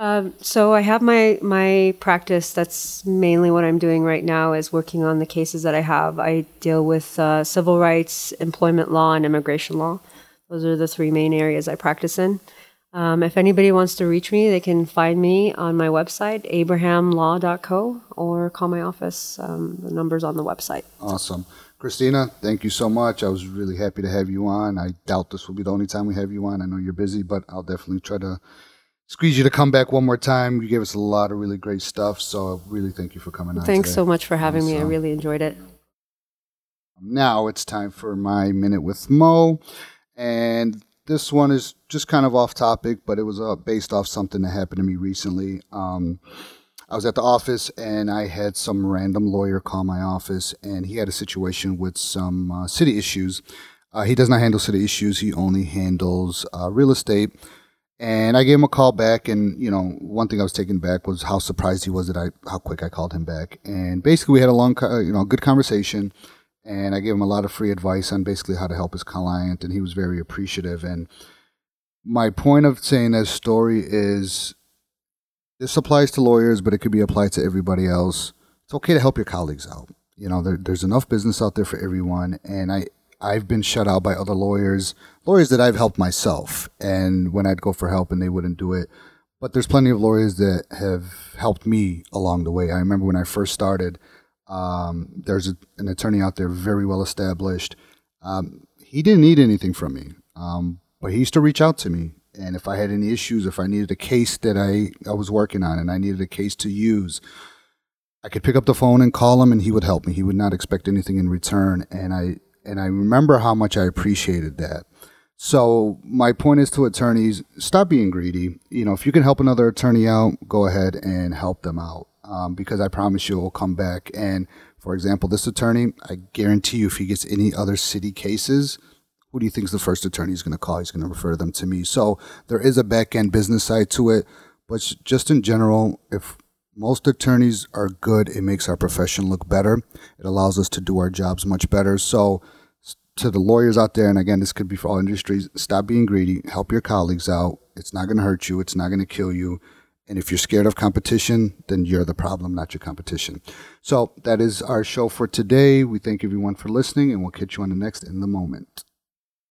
Um, so I have my my practice. That's mainly what I'm doing right now. Is working on the cases that I have. I deal with uh, civil rights, employment law, and immigration law. Those are the three main areas I practice in. Um, if anybody wants to reach me, they can find me on my website, abrahamlaw.co, or call my office. Um, the number's on the website. Awesome. Christina, thank you so much. I was really happy to have you on. I doubt this will be the only time we have you on. I know you're busy, but I'll definitely try to squeeze you to come back one more time. You gave us a lot of really great stuff, so I really thank you for coming on. Thanks today. so much for having awesome. me. I really enjoyed it. Now it's time for my minute with Mo. And this one is just kind of off topic, but it was uh, based off something that happened to me recently. Um, I was at the office and I had some random lawyer call my office, and he had a situation with some uh, city issues. Uh, he does not handle city issues, he only handles uh, real estate. And I gave him a call back, and you know, one thing I was taken back was how surprised he was that I how quick I called him back. And basically, we had a long, you know, good conversation and I gave him a lot of free advice on basically how to help his client, and he was very appreciative. And my point of saying that story is this applies to lawyers, but it could be applied to everybody else. It's okay to help your colleagues out. You know, there, there's enough business out there for everyone, and I I've been shut out by other lawyers, lawyers that I've helped myself, and when I'd go for help and they wouldn't do it. but there's plenty of lawyers that have helped me along the way. I remember when I first started, um, there's a, an attorney out there very well established. Um, he didn't need anything from me, um, but he used to reach out to me. And if I had any issues, if I needed a case that I, I was working on and I needed a case to use, I could pick up the phone and call him and he would help me. He would not expect anything in return. And I, and I remember how much I appreciated that. So my point is to attorneys, stop being greedy. You know, if you can help another attorney out, go ahead and help them out. Um, because I promise you it will come back. And for example, this attorney, I guarantee you if he gets any other city cases, who do you think is the first attorney he's going to call? He's going to refer them to me. So there is a back end business side to it. But just in general, if most attorneys are good, it makes our profession look better. It allows us to do our jobs much better. So to the lawyers out there, and again, this could be for all industries, stop being greedy. Help your colleagues out. It's not going to hurt you. It's not going to kill you. And if you're scared of competition, then you're the problem, not your competition. So that is our show for today. We thank everyone for listening, and we'll catch you on the next In the Moment.